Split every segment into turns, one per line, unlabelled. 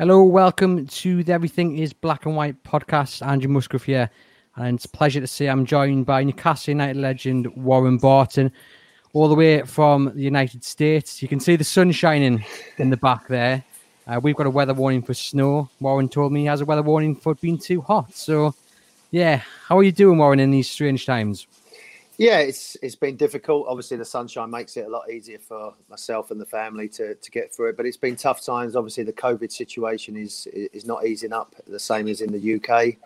Hello, welcome to the Everything is Black and White podcast. Andrew Musgrove here. And it's a pleasure to say I'm joined by Newcastle United legend Warren Barton, all the way from the United States. You can see the sun shining in the back there. Uh, we've got a weather warning for snow. Warren told me he has a weather warning for it being too hot. So, yeah, how are you doing, Warren, in these strange times?
Yeah, it's it's been difficult. Obviously, the sunshine makes it a lot easier for myself and the family to, to get through it. But it's been tough times. Obviously, the COVID situation is is not easing up the same as in the UK.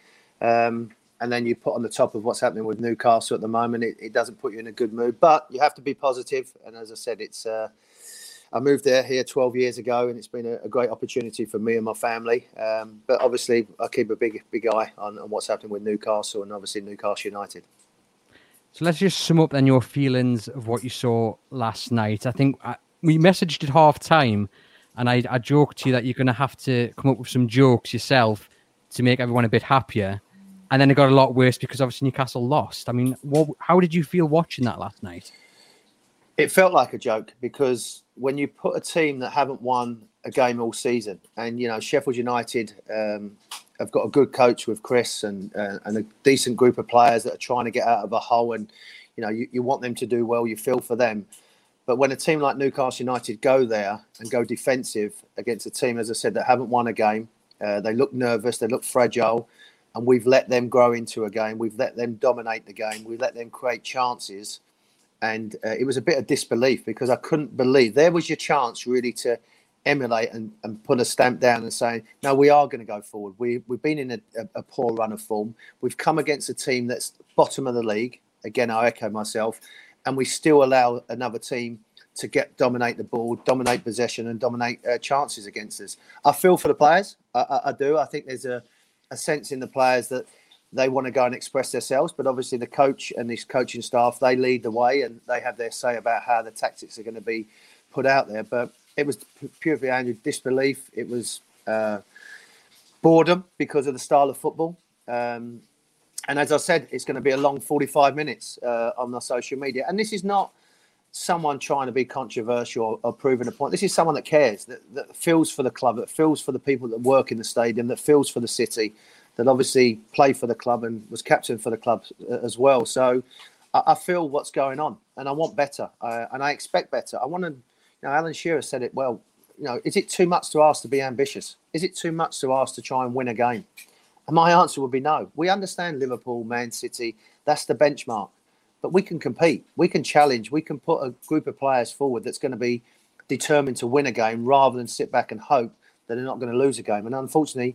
Um, and then you put on the top of what's happening with Newcastle at the moment, it, it, doesn't put you in a good mood. But you have to be positive. And as I said, it's uh, I moved there here 12 years ago, and it's been a, a great opportunity for me and my family. Um, but obviously, I keep a big big eye on, on what's happening with Newcastle and obviously Newcastle United.
So let's just sum up then your feelings of what you saw last night. I think I, uh, we messaged at half time, and I, I joked to you that you're going to have to come up with some jokes yourself to make everyone a bit happier. And then it got a lot worse because obviously Newcastle lost. I mean, what, how did you feel watching that last night?
It felt like a joke because when you put a team that haven't won a game all season, and you know Sheffield United um, have got a good coach with Chris and uh, and a decent group of players that are trying to get out of a hole. And you know, you, you want them to do well. You feel for them. But when a team like Newcastle United go there and go defensive against a team, as I said, that haven't won a game, uh, they look nervous, they look fragile, and we've let them grow into a game. We've let them dominate the game. We let them create chances, and uh, it was a bit of disbelief because I couldn't believe there was your chance really to emulate and, and put a stamp down and say, no, we are going to go forward. We, we've been in a, a, a, poor run of form. We've come against a team that's bottom of the league. Again, I echo myself. And we still allow another team to get dominate the ball, dominate possession, and dominate uh, chances against us. I feel for the players. I, I, I do. I think there's a, a sense in the players that they want to go and express themselves. But obviously, the coach and this coaching staff they lead the way and they have their say about how the tactics are going to be put out there. But it was purely out of disbelief. It was uh, boredom because of the style of football. Um, and as I said, it's going to be a long 45 minutes uh, on the social media. And this is not someone trying to be controversial or, proving a point. This is someone that cares, that, that feels for the club, that feels for the people that work in the stadium, that feels for the city, that obviously play for the club and was captain for the club uh, as well. So I, I feel what's going on, and I want better, and I expect better. I want to now, Alan Shearer said it well. You know, is it too much to ask to be ambitious? Is it too much to ask to try and win a game? And my answer would be no. We understand Liverpool, Man City. That's the benchmark. But we can compete. We can challenge. We can put a group of players forward that's going to be determined to win a game rather than sit back and hope that they're not going to lose a game. And unfortunately,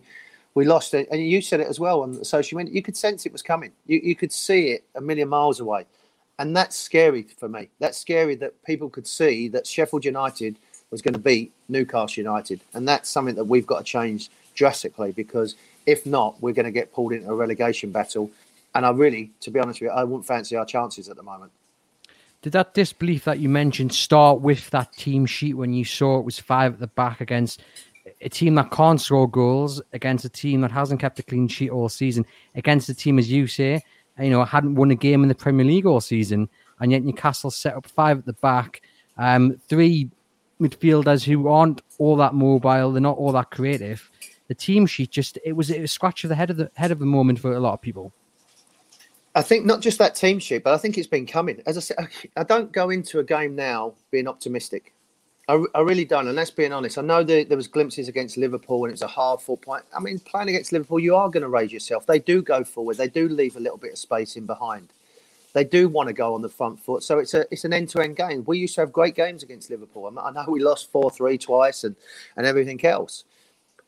we lost it. And you said it as well on social media. You could sense it was coming. You, you could see it a million miles away and that's scary for me. That's scary that people could see that Sheffield United was going to beat Newcastle United, and that's something that we've got to change drastically because if not, we're going to get pulled into a relegation battle. And I really, to be honest with you, I wouldn't fancy our chances at the moment.
Did that disbelief that you mentioned start with that team sheet when you saw it was five at the back against a team that can't score goals, against a team that hasn't kept a clean sheet all season, against a team, as you say, you know, hadn't won a game in the Premier League all season, and yet Newcastle set up five at the back, um, three midfielders who aren't all that mobile, they're not all that creative. The team sheet just it was it a scratch of the head of the head of the moment for a lot of people.
I think not just that team sheet, but I think it's been coming. As I said, I don't go into a game now being optimistic. I, I really don't. And let's be honest. I know that there was glimpses against Liverpool and it's a hard fought point. I mean, playing against Liverpool, you are going to raise yourself. They do go forward. They do leave a little bit of space in behind. They do want to go on the front foot. So it's a it's an end to end game. We used to have great games against Liverpool. I know we lost four three twice and and everything else,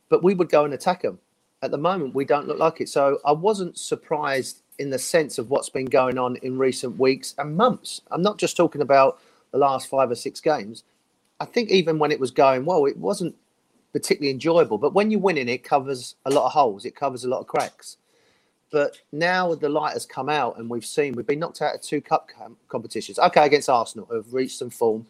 but we would go and attack them. At the moment, we don't look like it. So I wasn't surprised in the sense of what's been going on in recent weeks and months. I'm not just talking about the last five or six games. I think even when it was going well, it wasn't particularly enjoyable. But when you're winning, it covers a lot of holes. It covers a lot of cracks. But now the light has come out, and we've seen we've been knocked out of two cup competitions. Okay, against Arsenal, have reached some form.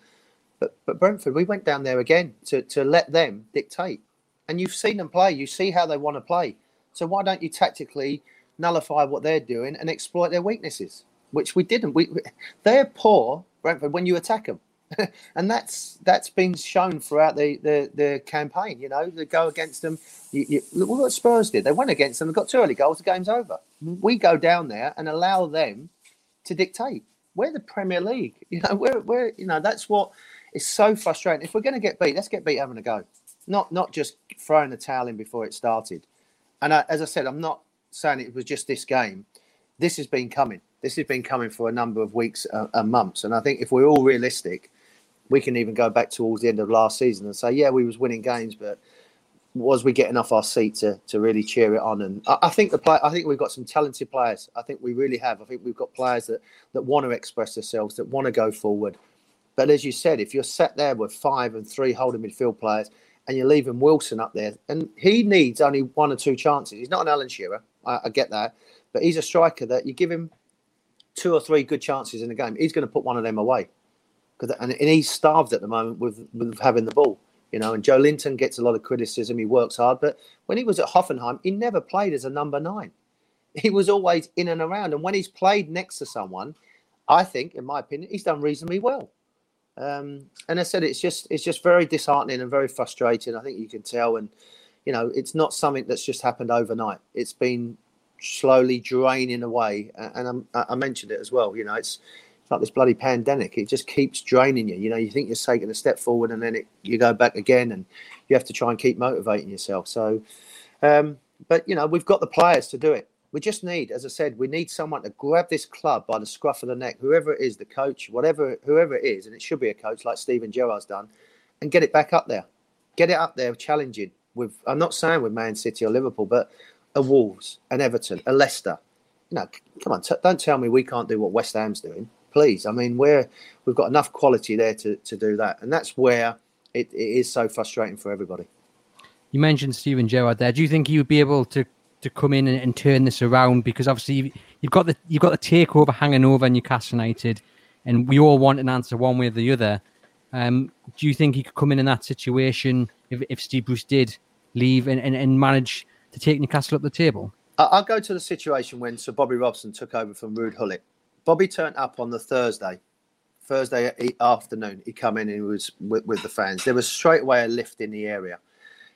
But but Brentford, we went down there again to to let them dictate. And you've seen them play. You see how they want to play. So why don't you tactically nullify what they're doing and exploit their weaknesses? Which we didn't. We they're poor Brentford when you attack them. and that's that's been shown throughout the, the, the campaign. You know, they go against them. You, you, look what Spurs did. They went against them. They got two early goals. The game's over. We go down there and allow them to dictate. We're the Premier League. You know, we're, we're you know that's what is so frustrating. If we're going to get beat, let's get beat having a go, not not just throwing the towel in before it started. And I, as I said, I'm not saying it was just this game. This has been coming. This has been coming for a number of weeks uh, and months. And I think if we're all realistic we can even go back towards the end of last season and say, yeah, we was winning games, but was we getting off our seat to, to really cheer it on? And I, I, think the play, I think we've got some talented players. I think we really have. I think we've got players that, that want to express themselves, that want to go forward. But as you said, if you're sat there with five and three holding midfield players and you're leaving Wilson up there, and he needs only one or two chances. He's not an Alan Shearer, I, I get that, but he's a striker that you give him two or three good chances in the game, he's going to put one of them away because and, and he's starved at the moment with with having the ball. You know, and Joelinton gets a lot of criticism. He works hard, but when he was at Hoffenheim, he never played as a number nine. He was always in and around. And when he's played next to someone, I think, in my opinion, he's done reasonably well. Um, and I said it's just it's just very disheartening and very frustrating. I think you can tell, and you know, it's not something that's just happened overnight. It's been slowly draining away, and I, I mentioned it as well. You know, it's like this bloody pandemic. It just keeps draining you. You know, you think you're taking a step forward, and then it, you go back again, and you have to try and keep motivating yourself. So, um, but you know, we've got the players to do it. We just need, as I said, we need someone to grab this club by the scruff of the neck, whoever it is, the coach, whatever, whoever it is, and it should be a coach like Steven Gerrard's done, and get it back up there, get it up there, challenging with. I'm not saying with Man City or Liverpool, but a Wolves, an Everton, a Leicester. You know, come on, t- don't tell me we can't do what West Ham's doing please. I mean, we're we've got enough quality there to, to do that, and that's where it, it is so frustrating for everybody.
You mentioned Steven Gerrard there. Do you think he would be able to to come in and, and turn this around? Because obviously you've got the you've got the takeover hanging over Newcastle United, and we all want an answer one way or the other. Um, do you think he could come in in that situation if, if Steve Bruce did leave and, and, and manage to take Newcastle up the table?
I'll go to the situation when Sir Bobby Robson took over from Ruud Gullit. Bobby turned up on the Thursday, Thursday afternoon. He come in and he was with, with, the fans. There was straight away a lift in the area.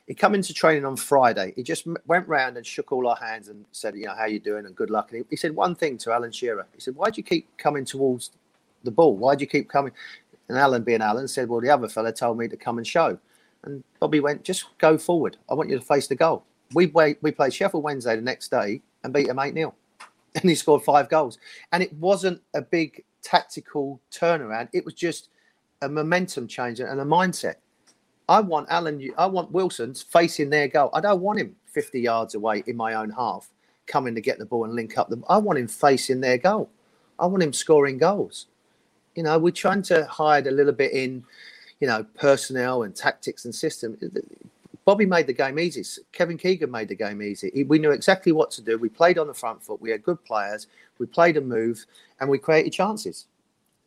He come into training on Friday. He just went round and shook all our hands and said, you know, how you doing and good luck. And he, he said one thing to Alan Shearer. He said, why do you keep coming towards the ball? Why do you keep coming? And Alan, being Alan, said, well, the other fella told me to come and show. And Bobby went, just go forward. I want you to face the goal. We we played Sheffield Wednesday the next day and beat them 8 0. And he scored five goals. And it wasn't a big tactical turnaround. It was just a momentum change and a mindset. I want Alan, I want Wilson's facing their goal. I don't want him 50 yards away in my own half, coming to get the ball and link up them. I want him facing their goal. I want him scoring goals. You know, we're trying to hide a little bit in, you know, personnel and tactics and system. Bobby made the game easy. Kevin Keegan made the game easy. We knew exactly what to do. We played on the front foot. We had good players. We played a move, and we created chances.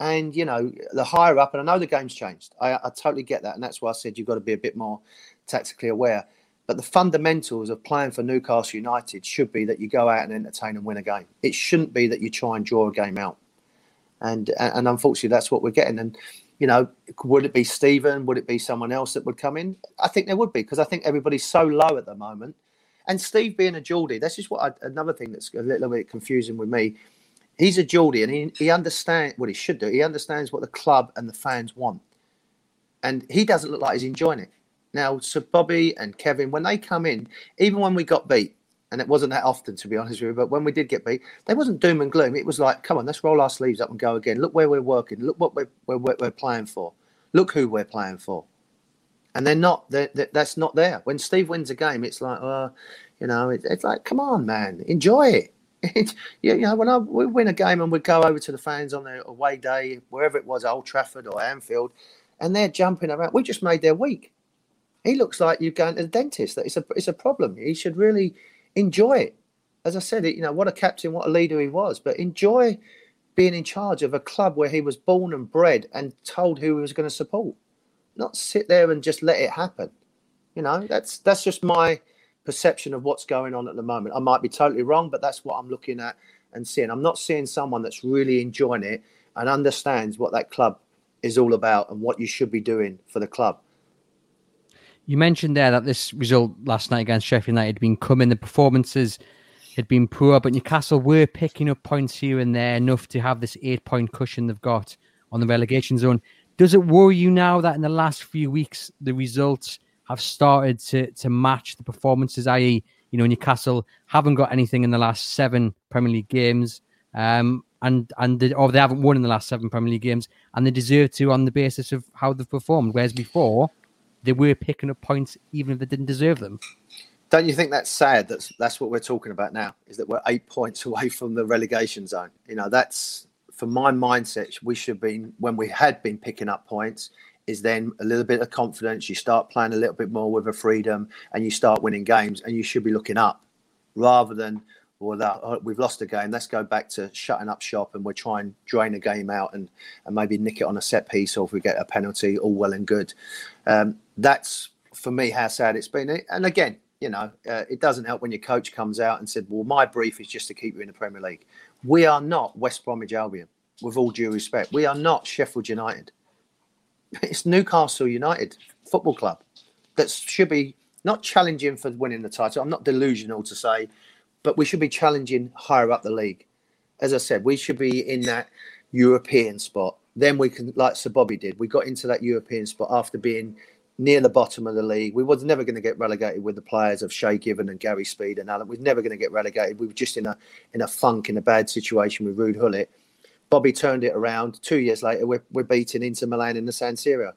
And you know, the higher up, and I know the game's changed. I, I totally get that, and that's why I said you've got to be a bit more tactically aware. But the fundamentals of playing for Newcastle United should be that you go out and entertain and win a game. It shouldn't be that you try and draw a game out. And and unfortunately, that's what we're getting. And you know, would it be Steven? Would it be someone else that would come in? I think there would be because I think everybody's so low at the moment. And Steve being a Geordie, this is what I, another thing that's a little bit confusing with me. He's a Geordie and he, he understands what he should do. He understands what the club and the fans want. And he doesn't look like he's enjoying it. Now, so Bobby and Kevin, when they come in, even when we got beat, and it wasn't that often to be honest with you. But when we did get beat, they wasn't doom and gloom. It was like, come on, let's roll our sleeves up and go again. Look where we're working. Look what we're we're, we're playing for. Look who we're playing for. And they're not. They're, they're, that's not there. When Steve wins a game, it's like, you know, it, it's like, come on, man, enjoy it. It, you know, when I we win a game and we go over to the fans on their away day, wherever it was, Old Trafford or Anfield, and they're jumping around, we just made their week. He looks like you're going to the dentist. That it's a it's a problem. He should really enjoy it. As I said, you know what a captain, what a leader he was. But enjoy being in charge of a club where he was born and bred and told who he was going to support. Not sit there and just let it happen. You know, that's that's just my perception of what's going on at the moment. I might be totally wrong, but that's what I'm looking at and seeing. I'm not seeing someone that's really enjoying it and understands what that club is all about and what you should be doing for the club.
You mentioned there that this result last night against Sheffield United had been coming, the performances had been poor, but Newcastle were picking up points here and there enough to have this eight point cushion they've got on the relegation zone. Does it worry you now that in the last few weeks the results have started to to match the performances, i.e., you know, Newcastle haven't got anything in the last seven Premier League games, um, and and they, or they haven't won in the last seven Premier League games, and they deserve to on the basis of how they've performed. Whereas before, they were picking up points even if they didn't deserve them.
Don't you think that's sad? That's that's what we're talking about now. Is that we're eight points away from the relegation zone? You know, that's for my mindset. We should be when we had been picking up points is then a little bit of confidence. You start playing a little bit more with a freedom, and you start winning games. And you should be looking up rather than well, that, oh, we've lost a game. Let's go back to shutting up shop, and we're trying drain a game out and and maybe nick it on a set piece, or if we get a penalty, all well and good. Um, that's for me how sad it's been. And again, you know, uh, it doesn't help when your coach comes out and said, "Well, my brief is just to keep you in the Premier League." We are not West Bromwich Albion, with all due respect. We are not Sheffield United. It's Newcastle United Football Club that should be not challenging for winning the title. I'm not delusional to say, but we should be challenging higher up the league. As I said, we should be in that European spot. Then we can, like Sir Bobby did, we got into that European spot after being near the bottom of the league. We was never going to get relegated with the players of Shay Given and Gary Speed and Alan. We are never going to get relegated. We were just in a in a funk, in a bad situation with Ruud Gullit. Bobby turned it around. Two years later, we're, we're beating Inter Milan in the San Siro.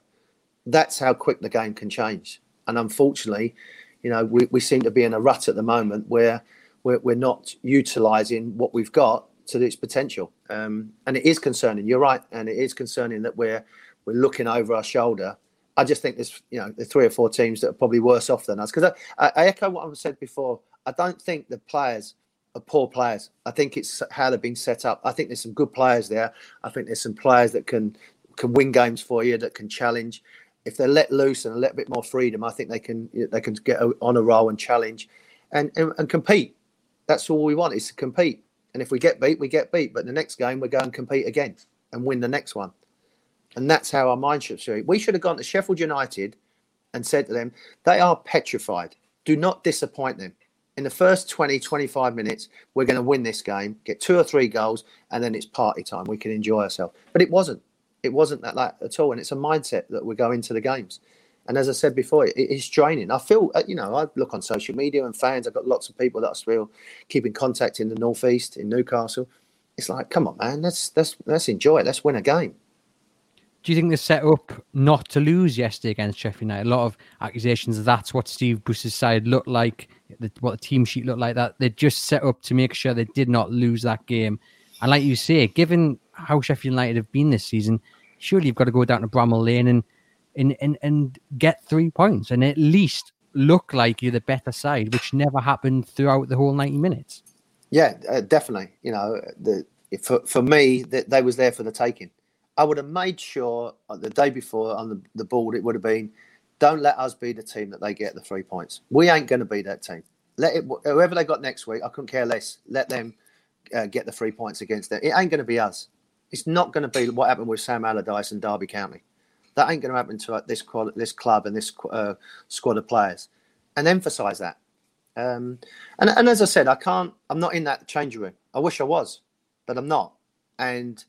That's how quick the game can change. And unfortunately, you know, we, we seem to be in a rut at the moment where we're, we're not utilising what we've got to its potential. Um, and it is concerning. You're right, and it is concerning that we're we're looking over our shoulder. I just think there's you know the three or four teams that are probably worse off than us. Because I, I, echo what I've said before. I don't think the players are poor players. I think it's how they've been set up. I think there's some good players there. I think there's some players that can can win games for you, that can challenge. If they're let loose and a little bit more freedom, I think they can they can get on a roll and challenge, and and, and compete. That's all we want is to compete. And if we get beat, we get beat. But the next game, we go and compete again and win the next one. And that's how our mind should be. We should have gone to Sheffield United and said to them, they are petrified. Do not disappoint them in the first 20, 25 minutes, we're going to win this game, get two or three goals, and then it's party time. We can enjoy ourselves. But it wasn't. It wasn't that, that at all. And it's a mindset that we go into the games. And as I said before, it, it's draining. I feel, uh, you know, I look on social media and fans. I've got lots of people that I still keep in contact in the northeast, in Newcastle. It's like, come on, man, let's let's let's enjoy it. Let's win a game.
Do you think they're set up not to lose yesterday against Sheffield United? A lot of accusations that's what Steve Bruce's side looked like, what the team sheet looked like. That they just set up to make sure they did not lose that game. And like you say, given how Sheffield United have been this season, surely you've got to go down to Bramall Lane and and and, and get three points and at least look like you're the better side, which never happened throughout the whole ninety minutes.
Yeah, uh, definitely. You know, the for for me that they was there for the taking. I would have made sure the day before on the, the board it would have been, don't let us be the team that they get the three points. We ain't going to be that team. Let it whoever they got next week. I couldn't care less. Let them uh, get the three points against them. It ain't going to be us. It's not going to be what happened with Sam Allardyce and Derby County. That ain't going to happen to uh, this this club and this uh, squad of players. And emphasise that. Um, and and as I said, I can't. I'm not in that changing room. I wish I was, but I'm not. And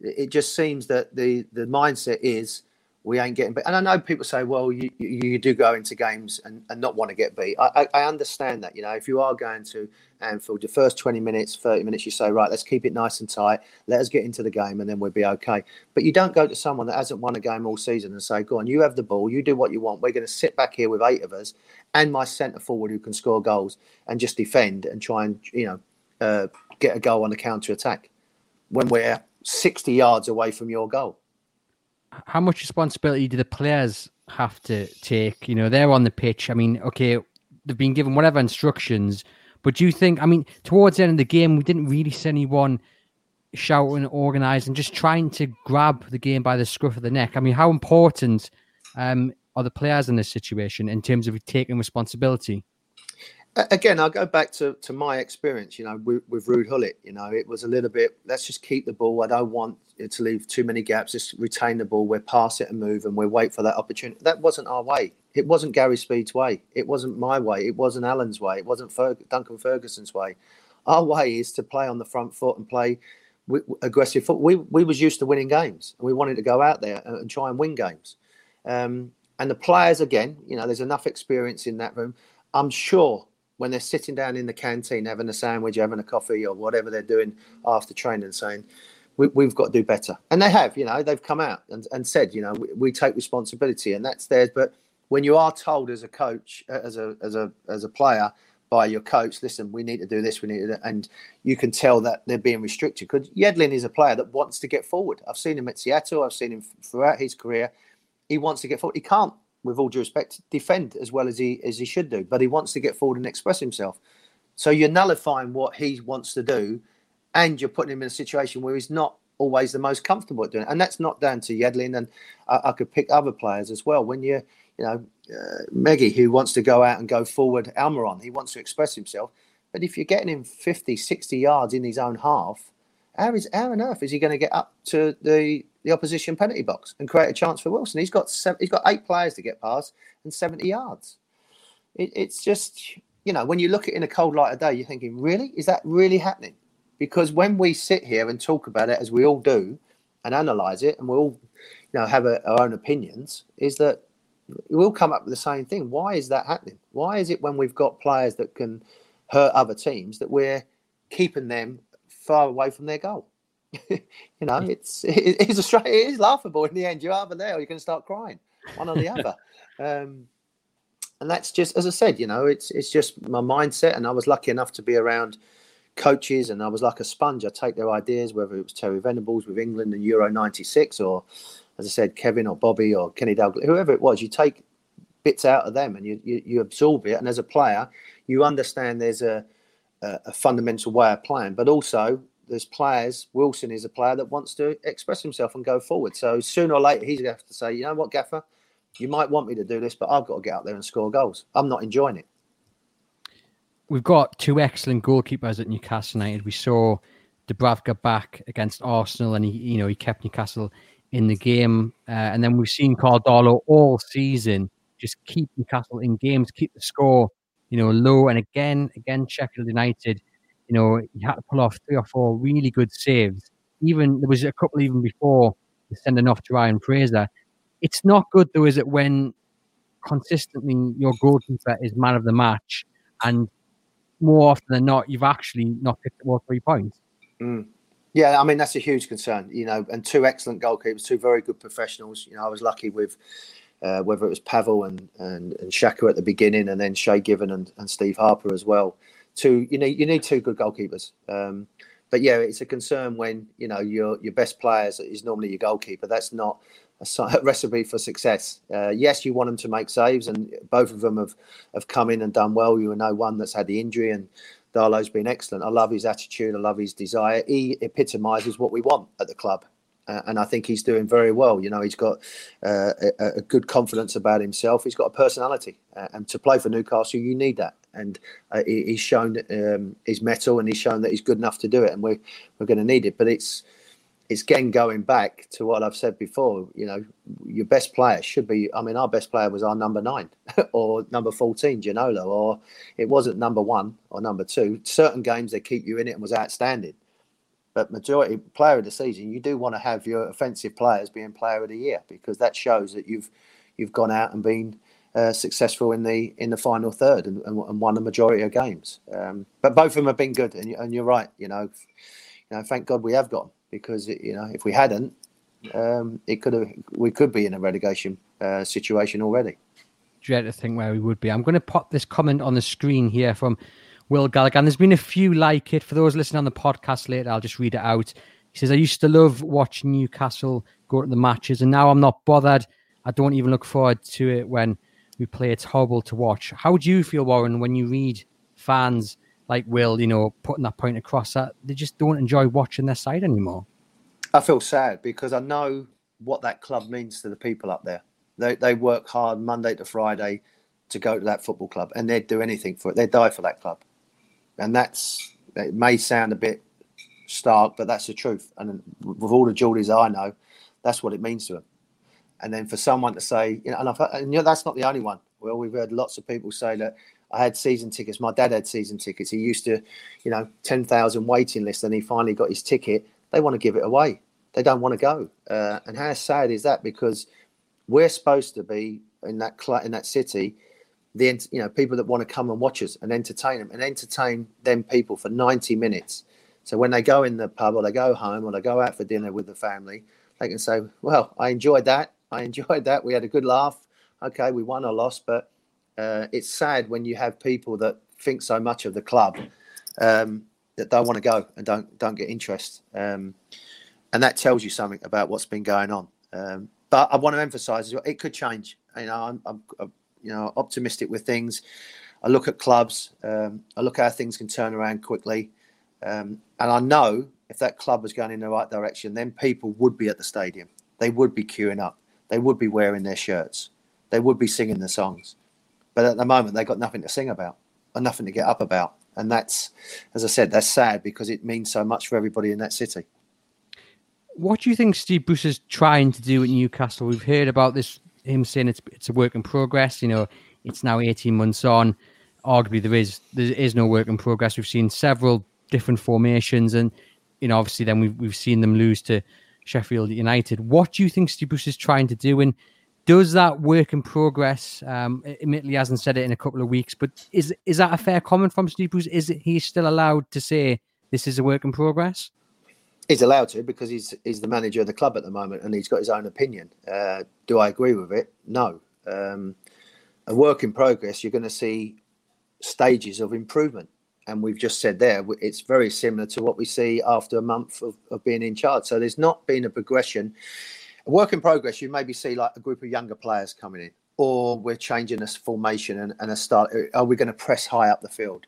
it just seems that the the mindset is we ain't getting beat. And I know people say, well, you, you, do go into games and, and not want to get beat. I, I, understand that. You know, if you are going to Anfield, the first 20 minutes, 30 minutes, you say, right, let's keep it nice and tight. Let us get into the game and then we'll be okay. But you don't go to someone that hasn't won a game all season and say, go on, you have the ball, you do what you want. We're going to sit back here with eight of us and my centre forward who can score goals and just defend and try and, you know, uh, get a goal on the counter attack when we're 60 yards away from your goal.
How much responsibility do the players have to take? You know, they're on the pitch. I mean, okay, they've been given whatever instructions, but do you think? I mean, towards the end of the game, we didn't really see anyone shouting, organising, just trying to grab the game by the scruff of the neck. I mean, how important um, are the players in this situation in terms of taking responsibility?
Again, I'll go back to, to my experience, you know, with, with Ruud Gullit. You know, it was a little bit, let's just keep the ball. I don't want it to leave too many gaps. Just retain the ball. We'll pass it and move and we'll wait for that opportunity. That wasn't our way. It wasn't Gary Speed's way. It wasn't my way. It wasn't Alan's way. It wasn't Ferg- Duncan Ferguson's way. Our way is to play on the front foot and play aggressive foot. We, we was used to winning games and we wanted to go out there and, and try and win games. Um, and the players, again, you know, there's enough experience in that room. I'm sure when they're sitting down in the canteen having a sandwich, having a coffee, or whatever they're doing after training, saying, we, have got to do better. And they have, you know, they've come out and, and said, you know, we, we, take responsibility and that's theirs. But when you are told as a coach, as a, as a, as a player by your coach, listen, we need to do this, we need to, and you can tell that they're being restricted because Yedlin is a player that wants to get forward. I've seen him at Seattle, I've seen him throughout his career. He wants to get forward. He can't with all due respect, defend as well as he as he should do. But he wants to get forward and express himself. So you're nullifying what he wants to do, and you're putting him in a situation where he's not always the most comfortable at doing it. And that's not down to Yedlin, and I, I could pick other players as well. When you you know uh, Meggy, who wants to go out and go forward, Almiron, he wants to express himself. But if you're getting him 50, 60 yards in his own half, how is how on earth is he going to get up to the the opposition penalty box and create a chance for Wilson. He's got seven, he's got eight players to get past and 70 yards. It, it's just you know when you look at it in a cold light of day, you're thinking, really, is that really happening? Because when we sit here and talk about it, as we all do, and analyze it, and we all you know have a, our own opinions, is that we'll come up with the same thing. Why is that happening? Why is it when we've got players that can hurt other teams that we're keeping them far away from their goal? you know, it's it, it's a straight, it is laughable in the end. You're either there or you're going to start crying, one or the other. Um, and that's just, as I said, you know, it's it's just my mindset. And I was lucky enough to be around coaches, and I was like a sponge. I take their ideas, whether it was Terry Venables with England and Euro '96, or as I said, Kevin or Bobby or Kenny Dalglish, whoever it was. You take bits out of them and you, you, you absorb it. And as a player, you understand there's a, a, a fundamental way of playing, but also there's players. Wilson is a player that wants to express himself and go forward. So sooner or later, he's going to have to say, you know what, Gaffer, you might want me to do this, but I've got to get out there and score goals. I'm not enjoying it.
We've got two excellent goalkeepers at Newcastle United. We saw Dubravka back against Arsenal, and he, you know, he kept Newcastle in the game. Uh, and then we've seen Karl Darlow all season just keep Newcastle in games, keep the score, you know, low. And again, again, Sheffield United you know, he had to pull off three or four really good saves. Even there was a couple even before sending off to Ryan Fraser. It's not good though, is it, when consistently your goalkeeper is man of the match and more often than not, you've actually not picked all three points.
Mm. Yeah, I mean that's a huge concern, you know, and two excellent goalkeepers, two very good professionals. You know, I was lucky with uh, whether it was Pavel and, and and Shaka at the beginning, and then Shay Given and, and Steve Harper as well two. You need you need two good goalkeepers. Um, but yeah, it's a concern when you know your your best players is normally your goalkeeper. That's not a recipe for success. Uh, yes, you want them to make saves, and both of them have have come in and done well. You know, one that's had the injury, and Darlow's been excellent. I love his attitude. I love his desire. He epitomises what we want at the club. Uh, and I think he's doing very well. You know, he's got uh, a, a, good confidence about himself. He's got a personality, uh, and to play for Newcastle, you need that and uh, he, he's shown um, his mettle and he's shown that he's good enough to do it, and we're we're going to need it. But it's it's again going back to what I've said before. You know, your best player should be. I mean, our best player was our number nine or number fourteen, Ginola, or it wasn't number one or number two. Certain games they keep you in it and was outstanding. But majority player of the season, you do want to have your offensive players being player of the year because that shows that you've you've gone out and been uh, successful in the in the final third and, and, won the majority of games. Um, but both of them have been good, and, and you're right. You know, you know, thank God we have got them because it, you know if we hadn't, um, it could have we could be in a relegation uh, situation already.
Dread to think where we would be. I'm going to pop this comment on the screen here from Will Gallagher. And there's been a few like it. For those listening on the podcast later, I'll just read it out. He says, I used to love watching Newcastle go to the matches, and now I'm not bothered I don't even look forward to it when we play. It's horrible to watch. How do you feel, Warren, when you read fans like Will, you know, putting that point across that they just don't enjoy watching their side anymore?
I feel sad because I know what that club means to the people up there. They, they work hard Monday to Friday to go to that football club and they'd do anything for it. They'd die for that club. And that's, it may sound a bit stark, but that's the truth. And with all the Geordies I know, that's what it means to them. And then for someone to say, you know, and, I've, and you know, that's not the only one. Well, we've heard lots of people say that I had season tickets. My dad had season tickets. He used to, you know, 10,000 waiting list and he finally got his ticket. They want to give it away. They don't want to go. Uh, and how sad is that? Because we're supposed to be in that cl- in that city, the you know people that want to come and watch us and entertain them and entertain them people for 90 minutes. So when they go in the pub or they go home or they go out for dinner with the family, they can say, "Well, I enjoyed that. I enjoyed that. We had a good laugh. Okay, we won or lost, but uh, it's sad when you have people that think so much of the club um, that don't want to go and don't don't get interest, um, and that tells you something about what's been going on. Um, but I want to emphasise it could change. You know, I'm, I'm, I'm, you know optimistic with things. I look at clubs. Um, I look how things can turn around quickly, um, and I know if that club was going in the right direction, then people would be at the stadium. They would be queuing up. They would be wearing their shirts. They would be singing the songs. But at the moment, they've got nothing to sing about and nothing to get up about. And that's, as I said, that's sad because it means so much for everybody in that city.
What do you think Steve Bruce is trying to do at Newcastle? We've heard about this, him saying it's it's a work in progress. You know, it's now 18 months on. Arguably, there is there is no work in progress. We've seen several different formations, and you know, obviously, then we've we've seen them lose to Sheffield United. What do you think Steve Bruce is trying to do? And does that work in progress? Um, admittedly, hasn't said it in a couple of weeks, but is is that a fair comment from Steve Bruce? Is he still allowed to say this is a work in progress?
He's allowed to because he's he's the manager of the club at the moment, and he's got his own opinion. Uh, do I agree with it? No. Um, a work in progress. You're going to see stages of improvement and we've just said there it's very similar to what we see after a month of, of being in charge. So there's not been a progression. A work in progress, you maybe see like a group of younger players coming in, or we're changing a formation and, and a start. Are we going to press high up the field?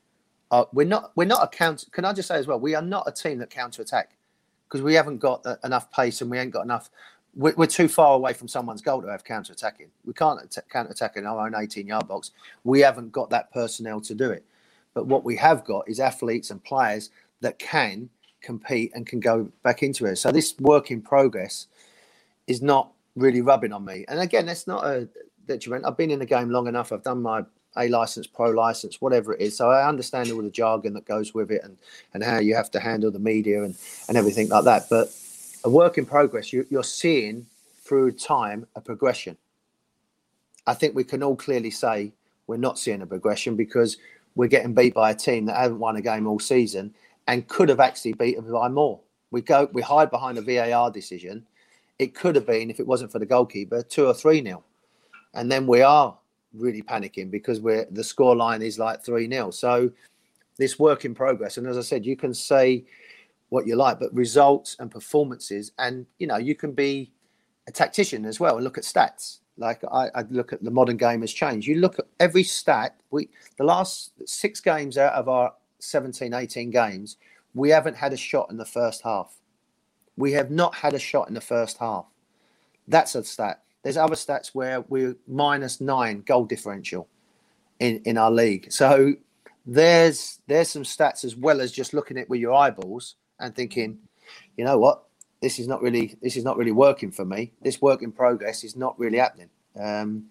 Uh, we're not. We're not a counter. Can I just say as well? We are not a team that counter attack because we haven't got uh, enough pace and we ain't got enough. We're, we're too far away from someone's goal to have counter attacking. We can't counter attack in our own 18 yard box. We haven't got that personnel to do it. But what we have got is athletes and players that can compete and can go back into it. So this work in progress is not really rubbing on me. And again, that's not a detriment. I've been in the game long enough. I've done my A license, pro license, whatever it is. So I understand all the jargon that goes with it and, and how you have to handle the media and, and everything like that. But a work in progress, you, you're seeing through time a progression. I think we can all clearly say we're not seeing a progression because we're getting beat by a team that haven't won a game all season and could have actually beaten by more. We go, we hide behind a VAR decision. It could have been, if it wasn't for the goalkeeper, two or three nil, and then we are really panicking because we're the score line is like three nil. So this work in progress, and as I said, you can say what you like, but results and performances, and you know, you can be a tactician as well and look at stats. Like I, I, look at the modern game has changed. You look at every stat. We the last six games out of our 17, 18 games, we haven't had a shot in the first half. We have not had a shot in the first half. That's a stat. There's other stats where we're minus nine goal differential in, in our league. So there's there's some stats as well as just looking at with your eyeballs and thinking, you know what, this is not really this is not really working for me. This work in progress is not really happening, um,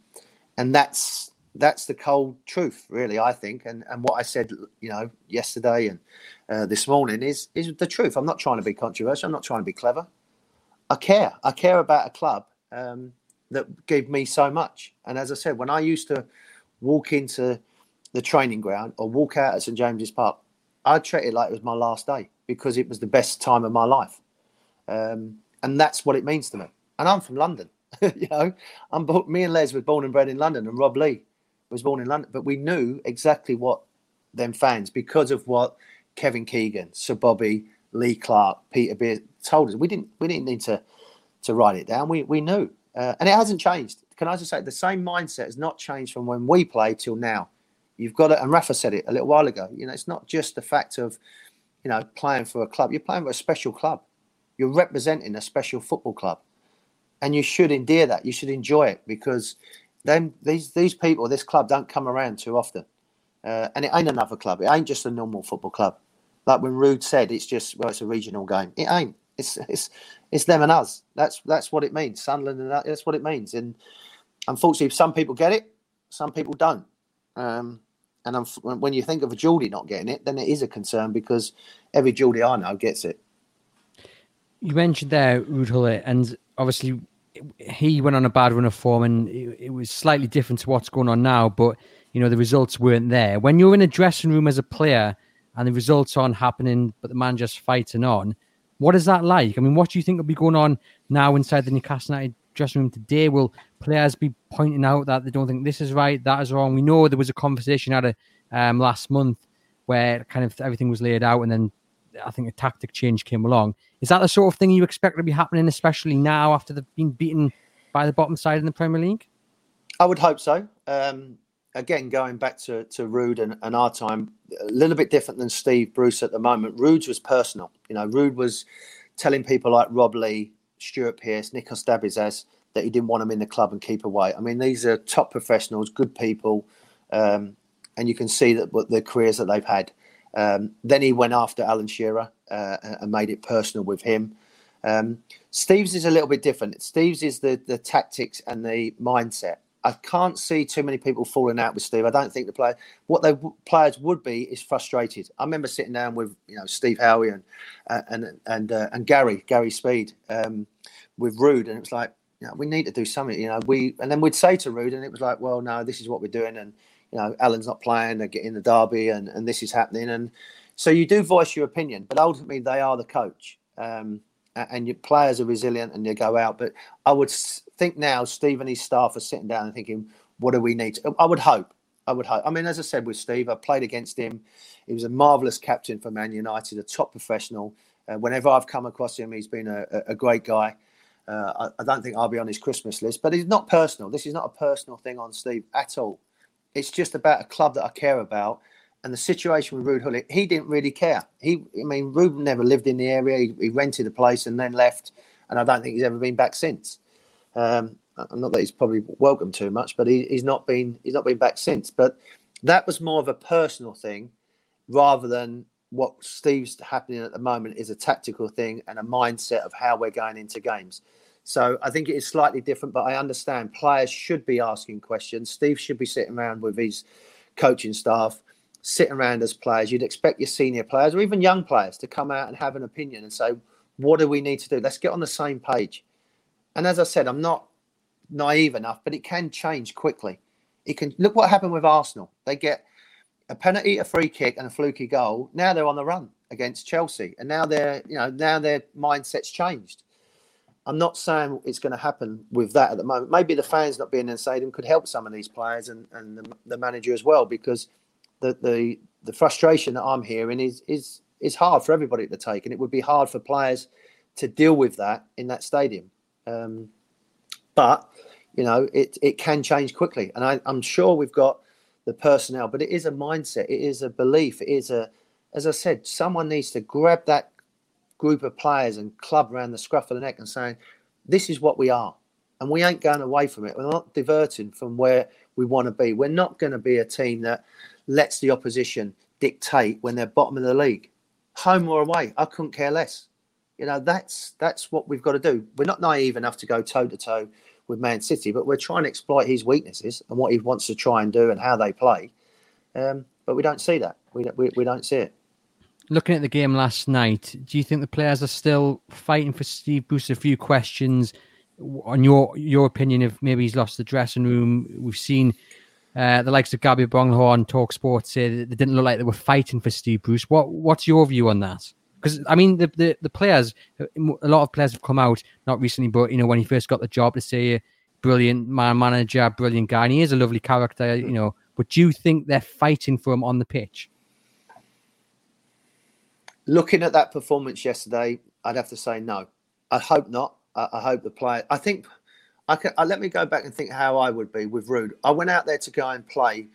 and that's that's the cold truth, really. I think, and and what I said, you know, yesterday and uh, this morning is is the truth. I'm not trying to be controversial. I'm not trying to be clever. I care. I care about a club um, that gave me so much. And as I said, when I used to walk into the training ground or walk out at St James's Park, I treat it like it was my last day because it was the best time of my life. Um, and that's what it means to me. And I'm from London. you know, I'm me and Les were born and bred in London, and Rob Lee was born in London. But we knew exactly what them fans because of what Kevin Keegan, Sir Bobby, Lee Clark, Peter Beard told us. We didn't we didn't need to to write it down. We we knew, uh, and it hasn't changed. can I just say the same mindset has not changed from when we played till now. You've got to, and Rafa said it a little while ago. You know, it's not just the fact of, you know, playing for a club. You're playing for a special club. You're representing a special football club, and you should endear that. You should enjoy it because then these these people, this club, don't come around too often. Uh, and it ain't another club. It ain't just a normal football club. Like when Ruud said, it's just well, it's a regional game. It ain't. It's it's it's them and us. That's that's what it means. Sunderland and that, that's what it means. And unfortunately, some people get it, some people don't. Um, and I'm, when you think of a Geordie not getting it, then it is a concern because every Geordie I know gets it.
You mentioned there Ruud and obviously he went on a bad run of form, and it, it was slightly different to what's going on now. But you know the results weren't there. When you're in a dressing room as a player and the results aren't happening, but the man just fighting on, what is that like? I mean, what do you think will be going on now inside the Newcastle United dressing room today? Will players be pointing out that they don't think this is right, that is wrong? We know there was a conversation at a um, last month where kind of everything was laid out, and then I think a tactic change came along. Is that the sort of thing you expect to be happening, especially now after they've been beaten by the bottom side in the Premier League?
I would hope so. Um, again, going back to to Ruud and, and, our time, a little bit different than Steve Bruce at the moment. Ruud's was personal. You know, Ruud was telling people like Rob Lee, Stuart Pearce, Nikos Dabizas that he didn't want them in the club and keep away. I mean, these are top professionals, good people, um, and you can see that what the careers that they've had. Um, then he went after Alan Shearer uh, and made it personal with him. Um, Steve's is a little bit different. Steve's is the the tactics and the mindset. I can't see too many people falling out with Steve. I don't think the player, what the players would be, is frustrated. I remember sitting down with you know Steve Howie and uh, and and uh, and Gary Gary Speed um, with Ruud, and it was like, you know, we need to do something. You know, we and then we'd say to Ruud, and it was like, well, no, this is what we're doing, and you know, Alan's not playing, they're getting the derby, and and this is happening, and so you do voice your opinion, but ultimately they are the coach. Um, and your players are resilient and they go out. But I would think now Steve and his staff are sitting down and thinking, what do we need? To, I would hope. I would hope. I mean, as I said with Steve, I played against him. He was a marvelous captain for Man United, a top professional. Uh, whenever I've come across him, he's been a, a great guy. Uh, I, I, don't think I'll be on his Christmas list, but it's not personal. This is not a personal thing on Steve at all. It's just about a club that I care about and the situation with Ruud Gullit, he didn't really care. He, I mean, Ruud never lived in the area. He, he, rented a place and then left, and I don't think he's ever been back since. Um, not that he's probably welcome too much, but he, he's not been he's not been back since. But that was more of a personal thing, rather than what Steve's happening at the moment is a tactical thing and a mindset of how we're going into games. So I think it is slightly different, but I understand players should be asking questions. Steve should be sitting around with his coaching staff sitting around as players, you'd expect your senior players or even young players to come out and have an opinion and say, what do we need to do? Let's get on the same page. And as I said, I'm not naive enough, but it can change quickly. It can look what happened with Arsenal. They get a penalty, a free kick, and a fluky goal. Now they're on the run against Chelsea, and now they're you know now their mindset's changed. I'm not saying it's going to happen with that at the moment. Maybe the fans not being in the stadium could help some of these players and, and the, the manager as well because the the the frustration that I'm hearing is is is hard for everybody to take, and it would be hard for players to deal with that in that stadium. Um, but you know, it it can change quickly, and I, I'm sure we've got the personnel, but it is a mindset, it is a belief, it is a, as I said, someone needs to grab that group of players and club around the scruff of the neck and saying, "This is what we are." And we ain't going away from it. We're not diverting from where we want to be. We're not going to be a team that lets the opposition dictate when they're bottom of the league, home or away. I couldn't care less. You know, that's that's what we've got to do. We're not naive enough to go toe to toe with Man City, but we're trying to exploit his weaknesses and what he wants to try and do and how they play. Um, but we don't see that. We, we, we don't see it.
Looking at the game last night, do you think the players are still fighting for Steve Bruce? A few questions on your your opinion of maybe he's lost the dressing room. We've seen uh, the likes of Gabby Agbonlahor, Talk Sports say they didn't look like they were fighting for Steve Bruce. What What's your view on that? Because I mean, the, the, the players, a lot of players have come out not recently, but you know when he first got the job to say brilliant man manager, brilliant guy, and he is a lovely character, you know. But do you think they're fighting for him on the pitch?
Looking at that performance yesterday, I'd have to say no. I hope not. I, I hope the player. I think I can, I, uh, let me go back and think how I would be with Ruud. I went out there to go and play,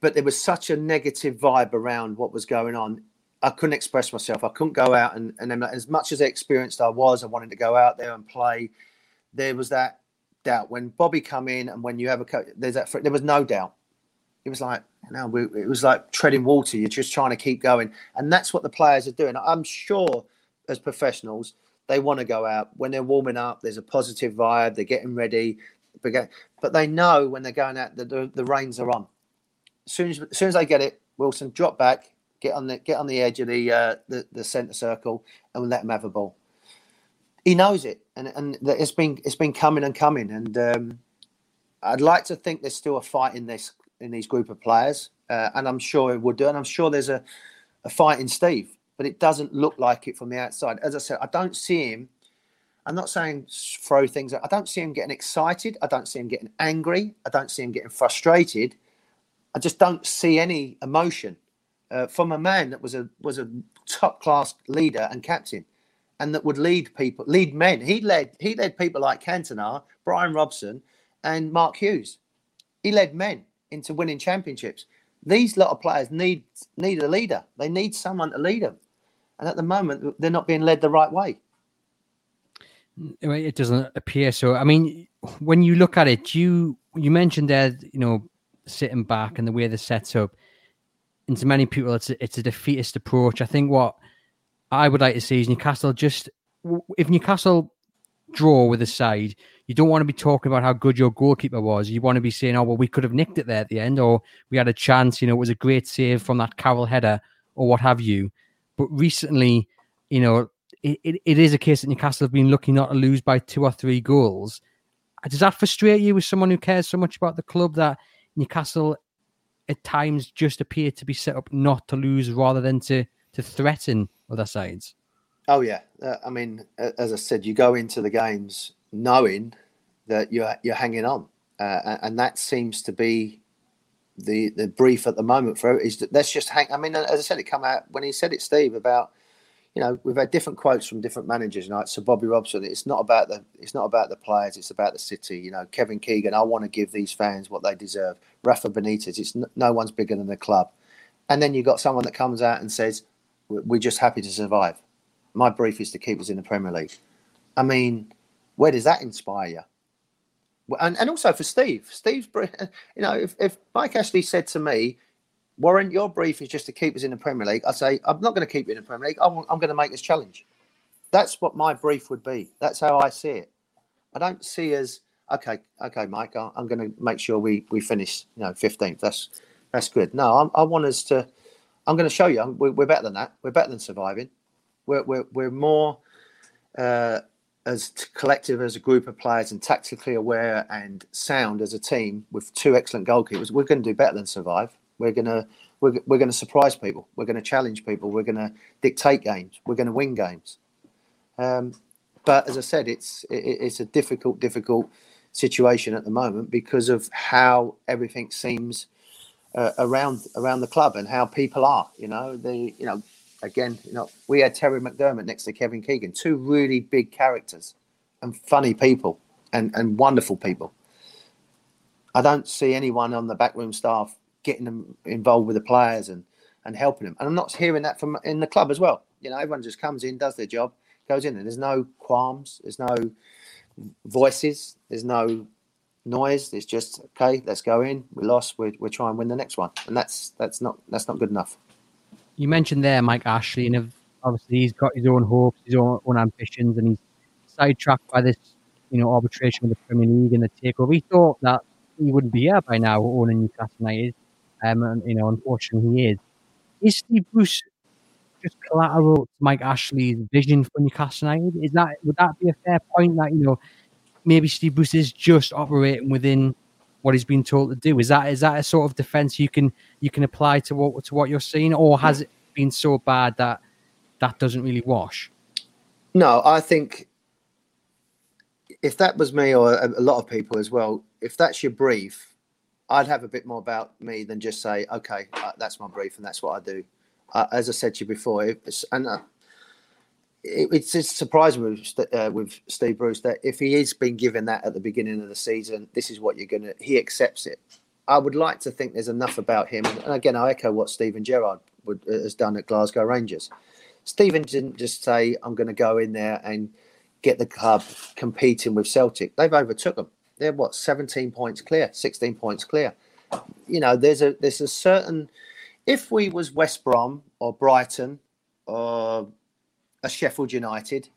but there was such a negative vibe around what was going on. I couldn't express myself. I couldn't go out and, and then, as much as experienced I was, I wanted to go out there and play. There was that doubt when Bobby come in and when you have a coach, there's that there was no doubt. It was like you know, it was like treading water. You're just trying to keep going, and that's what the players are doing. I'm sure as professionals, they want to go out when they're warming up. There's a positive vibe. They're getting ready, but they know when they're going out that the, the reins are on. As soon as, as soon as they get it, Wilson drop back, get on the get on the edge of the uh, the, the centre circle, and let him have a ball. He knows it, and and it's been it's been coming and coming, and um, I'd like to think there's still a fight in this in these group of players, uh, and I'm sure it would do, and I'm sure there's a a fight in Steve, but it doesn't look like it from the outside. As I said, I don't see him. I'm not saying throw things. I don't see him getting excited. I don't see him getting angry. I don't see him getting frustrated. I just don't see any emotion uh, from a man that was a was a top class leader and captain, and that would lead people, lead men. He led he led people like Cantona, Brian Robson, and Mark Hughes. He led men into winning championships. These lot of players need need a leader. They need someone to lead them, and at the moment they're not being led the right way.
It doesn't appear so. I mean, when you look at it, you you mentioned there, you know, sitting back and the way they're set up and to many people, it's a, it's a defeatist approach. I think what I would like to see is Newcastle just if Newcastle draw with a side, you don't want to be talking about how good your goalkeeper was. You want to be saying, "Oh, well, we could have nicked it there at the end, or we had a chance." You know, it was a great save from that Carroll header, or what have you. But recently, you know, it, it, it is a case that Newcastle have been lucky not to lose by two or three goals. Does that frustrate you as someone who cares so much about the club that Newcastle at times just appear to be set up not to lose rather than to to threaten other sides.
Oh yeah, uh, I mean, as I said, you go into the games knowing that you're you're hanging on, uh, and that seems to be the the brief at the moment for is that let's just hang. I mean, as I said, it come out when he said it, Steve, about you know, we've had different quotes from different managers. You know, so Bobby Robson, it's not about the it's not about the players, it's about the city. You know, Kevin Keegan, I want to give these fans what they deserve. Rafa Benitez, it's no one's bigger than the club. And then you got someone that comes out and says, "We're just happy to survive." My brief is to keep us in the Premier League. I mean, where does that inspire you? And, and also for Steve, Steve's, you know, if, if Mike Ashley said to me, Warren, your brief is just to keep us in the Premier League. I say, I'm not going to keep you in the Premier League. I'm, I'm going to make this challenge. That's what my brief would be. That's how I see it. I don't see as okay, okay, Mike. I'm going to make sure we we finish, you know, 15th. That's that's good. No, I'm, i want us to. I'm going to show you. We're, we're, better than that. We're better than surviving. We're we're, we're more uh, as collective as a group of players and tactically aware and sound as a team with two excellent goalkeepers. We're going to do better than survive. We're gonna we're, we're to surprise people. We're to challenge people. We're to dictate games. We're to win games. Um, but as I said, it's it, it's a difficult, difficult situation at the moment because of how everything seems uh, around around the club and how people are. You know, the you know, again, you know, we had Terry McDermott next to Kevin Keegan, two really big characters and funny people and and wonderful people. I don't see anyone on the backroom staff getting them involved with the players and and helping them. And I'm not hearing that from in the club as well. You know, everyone just comes in, does their job, goes in, and there's no qualms, there's no voices, there's no noise. It's just okay. Let's go in. We lost. We we try and win the next one, and that's that's not that's not good enough.
You mentioned there Mike Ashley, and obviously he's got his own hopes, his own, own ambitions, and he's sidetracked by this, you know, arbitration with the Premier League and the takeover. He thought that he wouldn't be here by now owning Newcastle United. Um, and, you know, unfortunately, he is. Is Steve Bruce just collateral to Mike Ashley's vision for Newcastle United? Is that would that be a fair point that you know maybe Steve Bruce is just operating within what he's been told to do? Is that is that a sort of defense you can you can apply to what to what you're seeing, or has it been so bad that that doesn't really wash?
No, I think if that was me or a lot of people as well, if that's your brief, I'd have a bit more about me than just say, okay, uh, that's my brief and that's what I do. Uh, as I said to you before, and uh, it, it's just surprising with uh, with Steve Bruce that if he is being given that at the beginning of the season, this is what you're gonna. He accepts it. I would like to think there's enough about him, and again, I echo what Steven Gerrard would, uh, has done at Glasgow Rangers. Steven didn't just say, "I'm going to go in there and get the club competing with Celtic." They've overtook them. They're what 17 points clear, 16 points clear. You know, there's a there's a certain. If we was West Brom or Brighton or a Sheffield United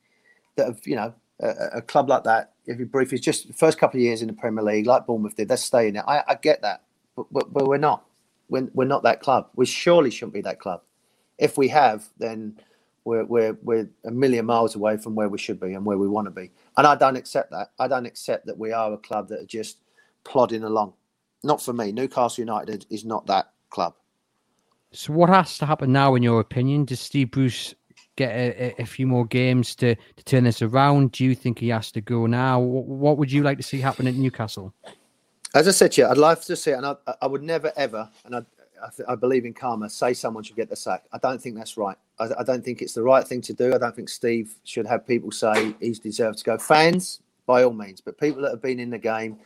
that have, you know, a, a, club like that, if you brief, is just the first couple of years in the Premier League, like Bournemouth did, they're staying there. I, I get that, but, but, but, we're not. We're, we're not that club. We surely shouldn't be that club. If we have, then we're, we're, we're a million miles away from where we should be and where we want to be. And I don't accept that. I don't accept that we are a club that are just plodding along. Not for me. Newcastle United is not that club.
So, what has to happen now, in your opinion? Does Steve Bruce get a, a, few more games to, to turn this around? Do you think he has to go now? What, would you like to see happen at Newcastle?
As I said to you, I'd like to see it, and I, I would never ever, and I, I, I, believe in karma, say someone should get the sack. I don't think that's right. I, I, don't think it's the right thing to do. I don't think Steve should have people say he's deserved to go. Fans, by all means, but people that have been in the game,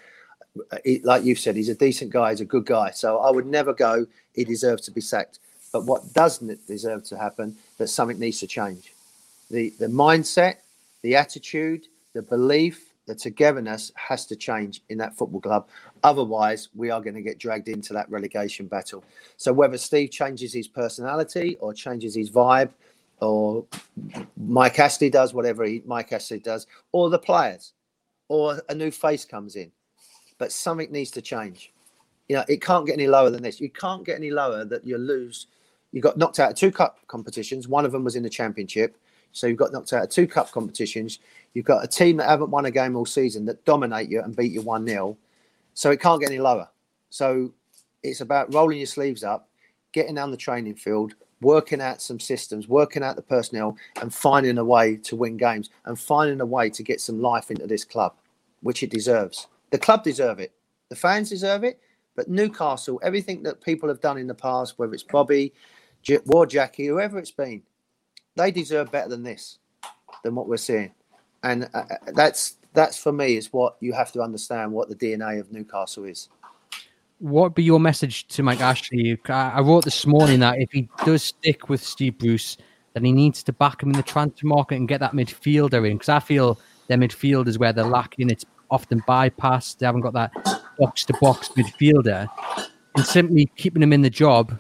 he, like you've said, he's a decent guy, he's a good guy. So I would never go, he deserves to be sacked. But what doesn't deserve to happen, that something needs to change. The, the mindset, the attitude, the belief, the togetherness has to change in that football club. Otherwise, we are going to get dragged into that relegation battle. So whether Steve changes his personality or changes his vibe, or Mike Ashley does whatever he, Mike Ashley does, or the players, or a new face comes in, but something needs to change. You know, it can't get any lower than this. You can't get any lower that you lose you got knocked out of two cup competitions. One of them was in the championship. So you've got knocked out of two cup competitions. You've got a team that haven't won a game all season that dominate you and beat you 1 0. So it can't get any lower. So it's about rolling your sleeves up, getting down the training field, working out some systems, working out the personnel, and finding a way to win games and finding a way to get some life into this club, which it deserves. The club deserve it. The fans deserve it. But Newcastle, everything that people have done in the past, whether it's Bobby, Wor Jackie, whoever it's been, they deserve better than this, than what we're seeing, and uh, uh, that's that's for me is what you have to understand what the DNA of Newcastle is.
What would be your message to Mike Ashley? I wrote this morning that if he does stick with Steve Bruce, then he needs to back him in the transfer market and get that midfielder in because I feel their midfield is where they're lacking. It's often bypassed. They haven't got that box to box midfielder. And simply keeping him in the job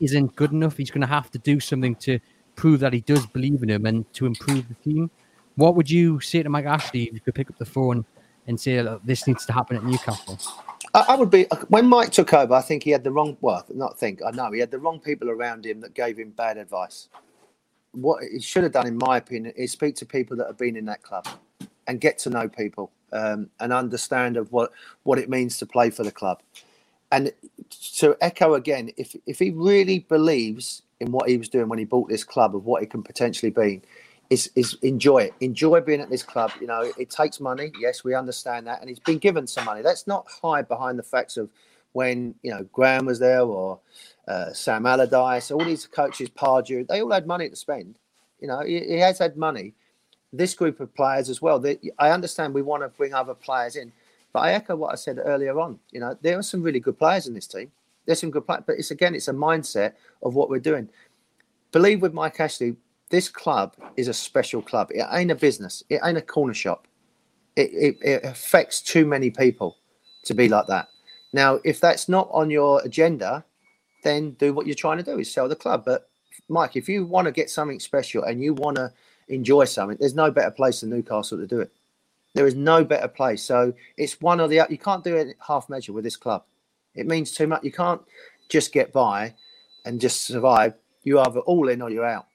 isn't good enough. He's going to have to do something to prove that he does believe in him and to improve the team. What would you say to Mike Ashley if you could pick up the phone and say this needs to happen at Newcastle?
I would be when Mike took over. I think he had the wrong. Well, not think. I know he had the wrong people around him that gave him bad advice. What he should have done, in my opinion, is speak to people that have been in that club and get to know people um, and understand of what what it means to play for the club and to echo again, if if he really believes in what he was doing when he bought this club of what it can potentially be, is is enjoy it. Enjoy being at this club. You know, it takes money. Yes, we understand that, and he's been given some money. Let's not hide behind the facts of when you know Graham was there or uh, Sam Allardyce, all these coaches, Pardew, they all had money to spend. You know, he, he has had money. This group of players as well. They, I understand we want to bring other players in, but I echo what I said earlier on. You know, there are some really good players in this team. There's some good players, but it's again, it's a mindset of what we're doing. Believe with Mike Ashley, this club is a special club. It ain't a business. It ain't a corner shop. It, it, it affects too many people to be like that. Now, if that's not on your agenda, then do what you're trying to do is sell the club. But Mike, if you want to get something special and you want to enjoy something, there's no better place than Newcastle to do it. There is no better place. So it's one or the other. You can't do it half measure with this club. It means too much. You can't just get by and just survive. You either all in or you're out.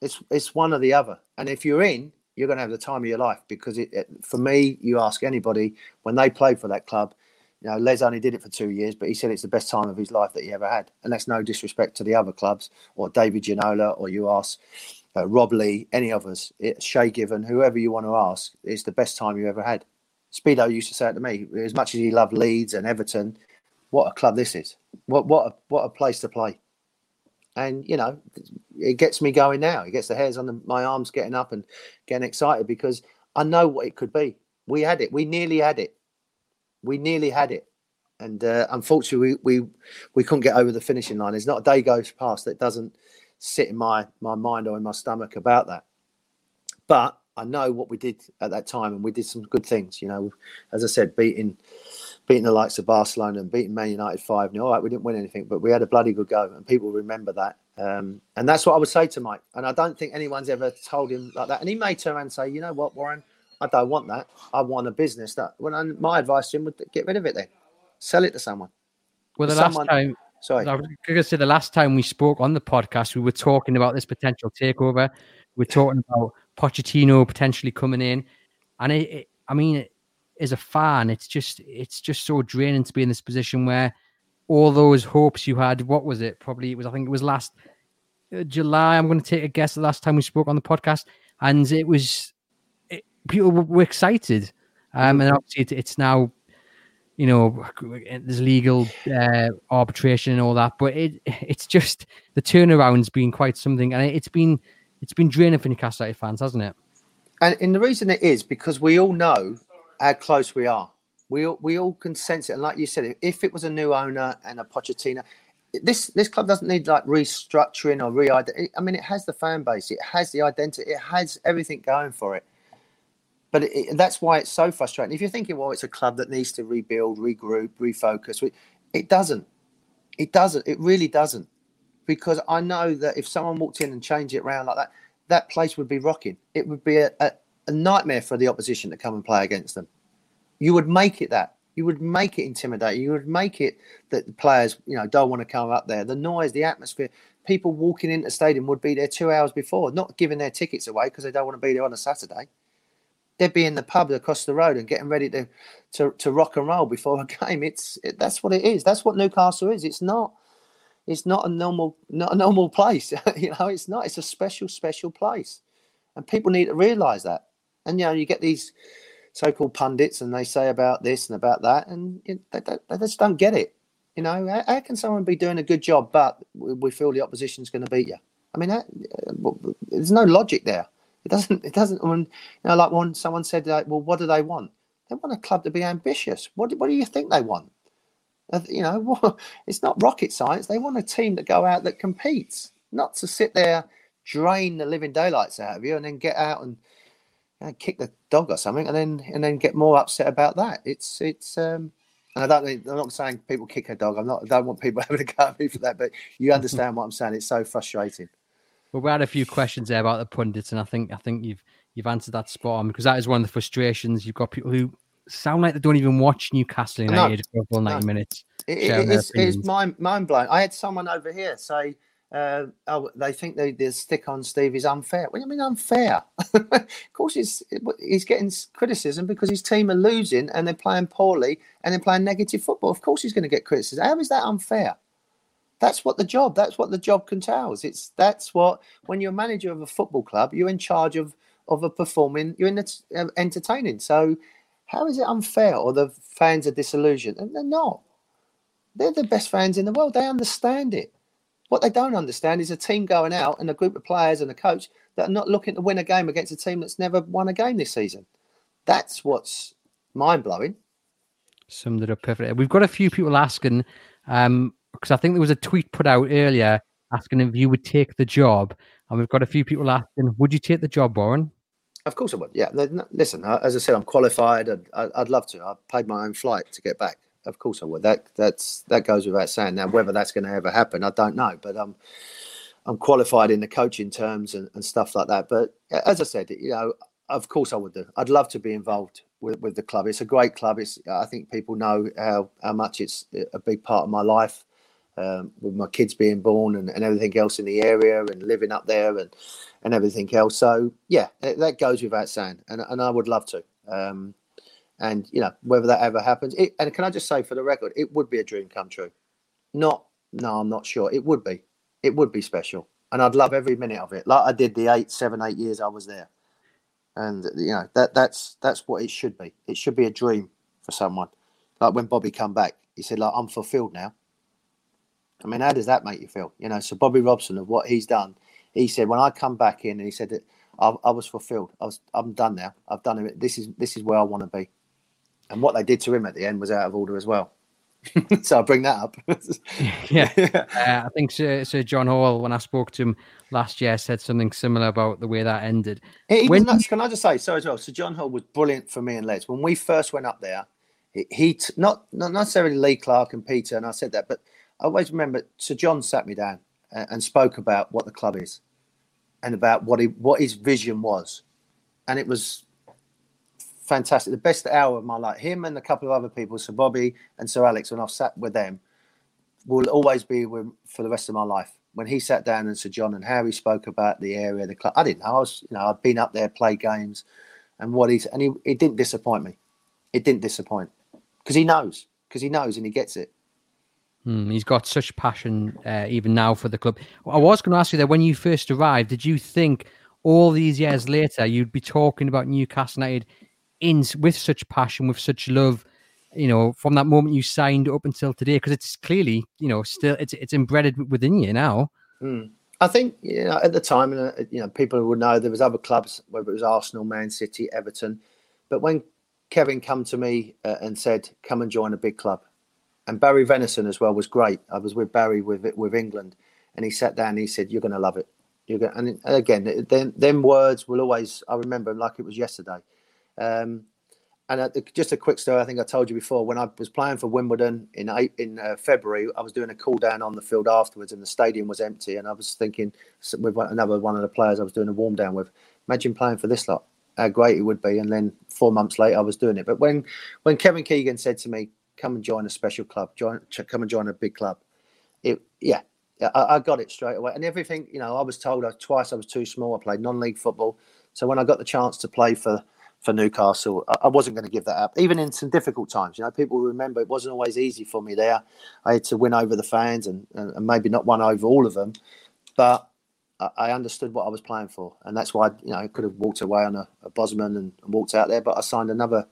It's it's one or the other. And if you're in, you're going to have the time of your life because it, it, for me, you ask anybody when they played for that club. You know, Les only did it for two years, but he said it's the best time of his life that he ever had. And that's no disrespect to the other clubs or David Ginola or you ask uh, Rob Lee, any of us, it, Shay Given, whoever you want to ask, it's the best time you ever had. Speedo used to say it to me, as much as he loved Leeds and Everton, what a club this is. What what a, what a place to play. and you know, it gets me going now. It gets the hairs on the, my arms getting up and getting excited because I know what it could be. We had it. We nearly had it. We nearly had it, and uh, unfortunately, we, we we couldn't get over the finishing line. There's not a day goes past that doesn't sit in my my mind or in my stomach about that. But I know what we did at that time, and we did some good things. You know, as I said, beating beating the likes of Barcelona and beating Man United five 0 All right, we didn't win anything, but we had a bloody good go, and people remember that. Um, and that's what I would say to Mike. And I don't think anyone's ever told him like that. And he may turn around and say, you know what, Warren, I don't want that. I want a business that. When I, my advice to him would get rid of it then, sell it to someone.
Well, the someone, last time. Sorry, I was going to say the last time we spoke on the podcast, we were talking about this potential takeover. We're talking about Pochettino potentially coming in, and it, it, I mean, as a fan, it's just it's just so draining to be in this position where all those hopes you had. What was it? Probably it was. I think it was last uh, July. I'm going to take a guess. The last time we spoke on the podcast, and it was it, people were excited, um, and obviously it, it's now you know, there's legal uh, arbitration and all that, but it it's just the turnaround's been quite something, and it's been it's been draining for Newcastle fans, hasn't it?
And, and the reason it is because we all know how close we are. We all, we all can sense it. And like you said, if it was a new owner and a Pochettino, this this club doesn't need like restructuring or re I mean, it has the fan base, it has the identity, it has everything going for it. But it, that's why it's so frustrating. If you're thinking, well, it's a club that needs to rebuild, regroup, refocus, it doesn't. It doesn't. It really doesn't because I know that if someone walked in and changed it around like that, that place would be rocking. It would be a, a, a nightmare for the opposition to come and play against them. You would make it that. You would make it intimidating. You would make it that the players, you know, don't want to come up there. The noise, the atmosphere, people walking into the stadium would be there two hours before, not giving their tickets away because they don't want to be there on a Saturday. They'd be in the pub across the road and getting ready to to, to rock and roll before a game. It's it, that's what it is. That's what Newcastle is. It's not it's not a normal not a normal place. you know, it's not. It's a special special place, and people need to realise that. And you know, you get these so-called pundits, and they say about this and about that, and they, they, they just don't get it. You know, how, how, can someone be doing a good job, but we feel the opposition's going to beat you? I mean, that, there's no logic there. It doesn't. It doesn't. When, you know, like when someone said, like, "Well, what do they want?" They want a club to be ambitious. What, what do you think they want? You know, it's not rocket science. They want a team that go out that competes, not to sit there, drain the living daylights out of you, and then get out and kick the dog or something, and then and then get more upset about that. It's it's. um and I don't. I'm not saying people kick a dog. I'm not. I don't want people having to go at me for that. But you understand what I'm saying. It's so frustrating.
Well, we had a few questions there about the pundits, and I think I think you've you've answered that spot on because that is one of the frustrations. You've got people who sound like they don't even watch Newcastle United no, for 90 no. minutes.
It, it, it's, it's mind, mind blowing. I had someone over here say, uh, oh, they think they, the stick on Steve is unfair. What do you mean unfair? of course, he's he's getting criticism because his team are losing and they're playing poorly and they're playing negative football. Of course, he's going to get criticism. How is that unfair? That's what the job. That's what the job entails. It's that's what when you're manager of a football club, you're in charge of of a performing. You're in the, uh, entertaining. So how is it unfair or the fans are disillusioned? And they're not. They're the best fans in the world. They understand it. What they don't understand is a team going out and a group of players and a coach that are not looking to win a game against a team that's never won a game this season. That's what's mind blowing.
Summed it up perfectly. We've got a few people asking, um, because I think there was a tweet put out earlier asking if you would take the job. And we've got a few people asking, would you take the job, Warren?
Of course I would. Yeah. Listen, as I said, I'm qualified. I'd, I'd love to. I paid my own flight to get back. Of course I would. That that's that goes without saying. Now, whether that's going to ever happen, I don't know. But um, I'm qualified in the coaching terms and, and stuff like that. But as I said, you know, of course I would do. I'd love to be involved with, with the club. It's a great club. It's I think people know how how much it's a big part of my life um, with my kids being born and, and everything else in the area and living up there and and everything else. So yeah, that goes without saying, and and I would love to. Um, and you know whether that ever happens. It, and can I just say for the record, it would be a dream come true. Not no, I'm not sure. It would be. It would be special, and I'd love every minute of it, like I did the eight, seven, eight years I was there. And you know that that's that's what it should be. It should be a dream for someone. Like when Bobby come back, he said, "Like I'm fulfilled now." I mean, how does that make you feel? You know, so Bobby Robson of what he's done, he said when I come back in, and he said that I, I was fulfilled. I was, I'm done now. I've done it. This is this is where I want to be. And what they did to him at the end was out of order as well. so I'll bring that up.
yeah, uh, I think Sir, Sir, John Hall, when I spoke to him last year, said something similar about the way that ended.
He, when, can I just say so as well? Sir John Hall was brilliant for me and Les when we first went up there. He, he t- not not necessarily Lee Clark and Peter, and I said that, but I always remember Sir John sat me down and, and spoke about what the club is and about what he what his vision was, and it was fantastic. The best hour of my life. Him and a couple of other people, Sir Bobby and Sir Alex, when I've sat with them, will always be with for the rest of my life. When he sat down and Sir John and Harry spoke about the area, the club, I didn't know. I was, you know, I'd been up there, played games, and what he's and he it didn't disappoint me. It didn't disappoint because he knows, because he knows and he gets it.
Mm, he's got such passion uh, even now for the club. I was going to ask you that when you first arrived, did you think all these years later you'd be talking about Newcastle United in with such passion, with such love, you know, from that moment you signed up until today? Because it's clearly, you know, still it's it's embedded within you now.
Mm. I think you know at the time, uh, you know, people would know there was other clubs, whether it was Arsenal, Man City, Everton, but when Kevin come to me uh, and said, "Come and join a big club," and Barry Venison as well was great. I was with Barry with it with England, and he sat down and he said, "You're going to love it." You're going, and again, then them words will always. I remember like it was yesterday. Um, and uh, just a quick story. I think I told you before when I was playing for Wimbledon in in uh, February, I was doing a cool down on the field afterwards, and the stadium was empty. And I was thinking with another one of the players I was doing a warm down with, imagine playing for this lot, how great it would be. And then four months later, I was doing it. But when when Kevin Keegan said to me, "Come and join a special club, join, come and join a big club," it yeah, I, I got it straight away. And everything, you know, I was told I, twice I was too small. I played non-league football, so when I got the chance to play for for Newcastle. I wasn't going to give that up, even in some difficult times. You know, people remember it wasn't always easy for me there. I had to win over the fans and, and maybe not won over all of them, but I understood what I was playing for, and that's why you know I could have walked away on a, a Bosman and, and, walked out there, but I signed another,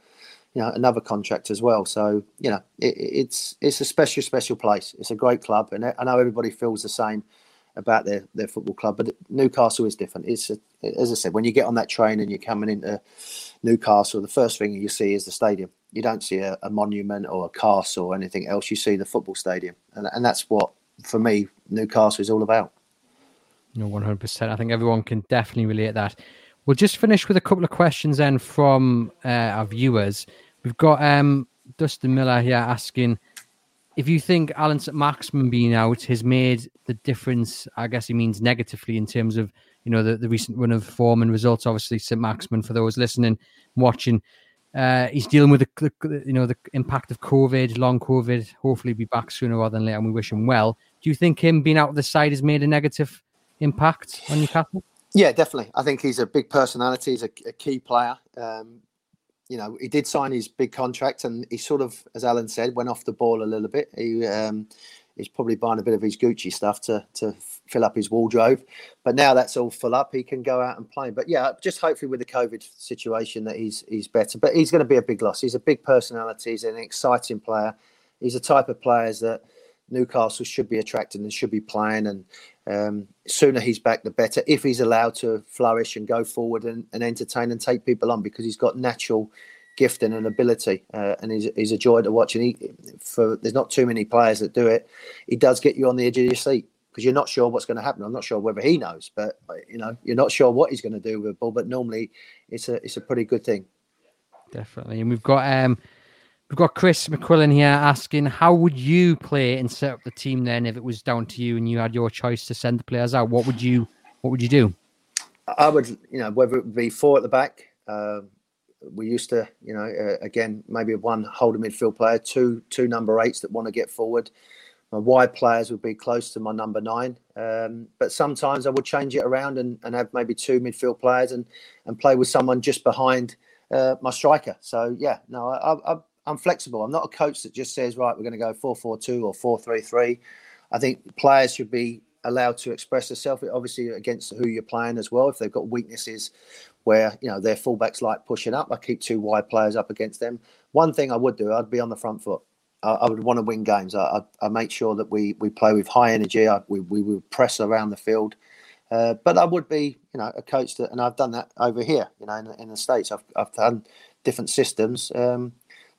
you know, another contract as well. So you know, it, it's it's a special special place. It's a great club, and I know everybody feels the same about their, their football club. But Newcastle is different. It's a, as I said, when you get on that train and you're coming into Newcastle, the first thing you see is the stadium. You don't see a, a monument or a castle or anything else. You see the football stadium, and, and that's what for me Newcastle is all about.
No, one hundred percent. I think everyone can definitely relate that. We'll just finish with a couple of questions then from uh, our viewers. We've got um, Dustin Miller here asking if you think Allan Saint-Maximin being out has made the difference, I guess he means negatively in terms of you know the, the recent run of form and results. Obviously, Saint-Maximin for those listening, watching, uh, he's dealing with the, the, you know the impact of COVID, long COVID. Hopefully, be back sooner rather than later, and we wish him well. Do you think him being out of the side has made a negative impact on Newcastle?
Yeah, definitely. I think he's a big personality. He's a, a key player. Um, you know, he did sign his big contract, and he sort of, as Alan said, went off the ball a little bit. He um, he's probably buying a bit of his Gucci stuff to to fill up his wardrobe. But now that's all full up, he can go out and play. But yeah, just hopefully with the COVID situation that he's he's better. But he's going to be a big loss. He's a big personality. He's an exciting player. He's a type of players that Newcastle should be attracting and should be playing. And um, sooner he's back, the better. If he's allowed to flourish and go forward and, and entertain and take people on, because he's got natural gifting and ability, uh, and he's, he's a joy to watch. And he, for there's not too many players that do it. He does get you on the edge of your seat because you're not sure what's going to happen. I'm not sure whether he knows, but you know, you're not sure what he's going to do with the ball. But normally, it's a it's a pretty good thing.
Definitely, and we've got um We've got Chris McQuillan here asking, how would you play and set up the team then if it was down to you and you had your choice to send the players out? What would you What would you do?
I would, you know, whether it be four at the back. Uh, we used to, you know, uh, again maybe one holding midfield player, two two number eights that want to get forward. My wide players would be close to my number nine, um, but sometimes I would change it around and, and have maybe two midfield players and and play with someone just behind uh, my striker. So yeah, no, I, I, I'm flexible. I'm not a coach that just says, right, we're going to go 4 4 2 or 4 3 3. I think players should be allowed to express themselves, obviously, against who you're playing as well. If they've got weaknesses where, you know, their fullbacks like pushing up, I keep two wide players up against them. One thing I would do, I'd be on the front foot. I, I would want to win games. I, I, I, make sure that we, we play with high energy. I, we, we would press around the field. Uh, but I would be, you know, a coach that, and I've done that over here, you know, in, in the States. I've, I've done different systems um,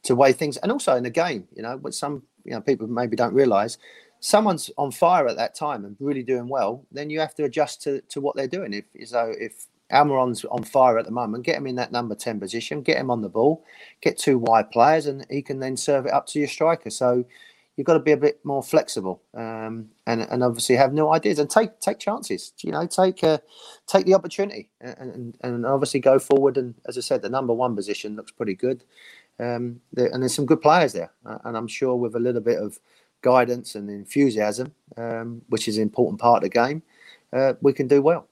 to weigh things. And also in the game, you know, what some, you know, people maybe don't realize someone's on fire at that time and really doing well, then you have to adjust to, to what they're doing. If so, if Almiron's on fire at the moment. Get him in that number 10 position, get him on the ball, get two wide players, and he can then serve it up to your striker. So you've got to be a bit more flexible um, and, and obviously have new ideas and take take chances. You know, take uh, take the opportunity and, and, and obviously go forward. And as I said, the number one position looks pretty good. Um, there, and there's some good players there. Uh, and I'm sure with a little bit of guidance and enthusiasm, um, which is an important part of the game, uh, we can do well.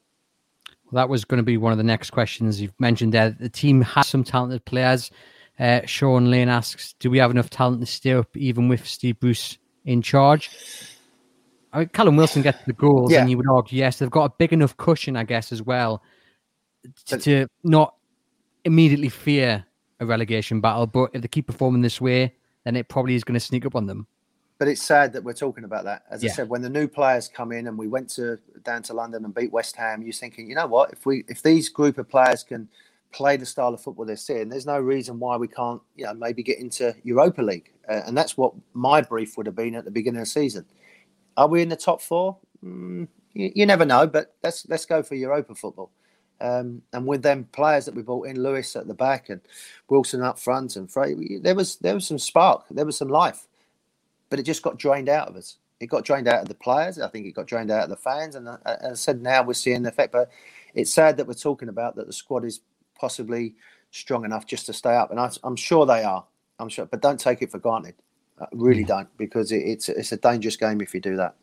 Well, that was going to be one of the next questions you've mentioned there. The team has some talented players. Uh, Sean Lane asks, "Do we have enough talent to stay up, even with Steve Bruce in charge?" I mean, Callum Wilson gets the goals, yeah. and you would argue yes, they've got a big enough cushion, I guess, as well, to, to not immediately fear a relegation battle. But if they keep performing this way, then it probably is going to sneak up on them
but it's sad that we're talking about that. As yeah. I said, when the new players come in and we went to down to London and beat West Ham, you're thinking, you know what? If we if these group of players can play the style of football they're seeing, there's no reason why we can't, you know, maybe get into Europa League. Uh, and that's what my brief would have been at the beginning of the season. Are we in the top four? Mm, you, you, never know, but let's let's go for Europa football. Um, and with them players that we brought in, Lewis at the back and Wilson up front and Frey, there was there was some spark, there was some life but it just got drained out of us. It got drained out of the players. I think it got drained out of the fans. And uh, as I said, now we're seeing the effect. But it's sad that we're talking about that the squad is possibly strong enough just to stay up. And I, am sure they are. I'm sure, but don't take it for granted. I really mm. don't, because it, it's it's a dangerous game if you do that.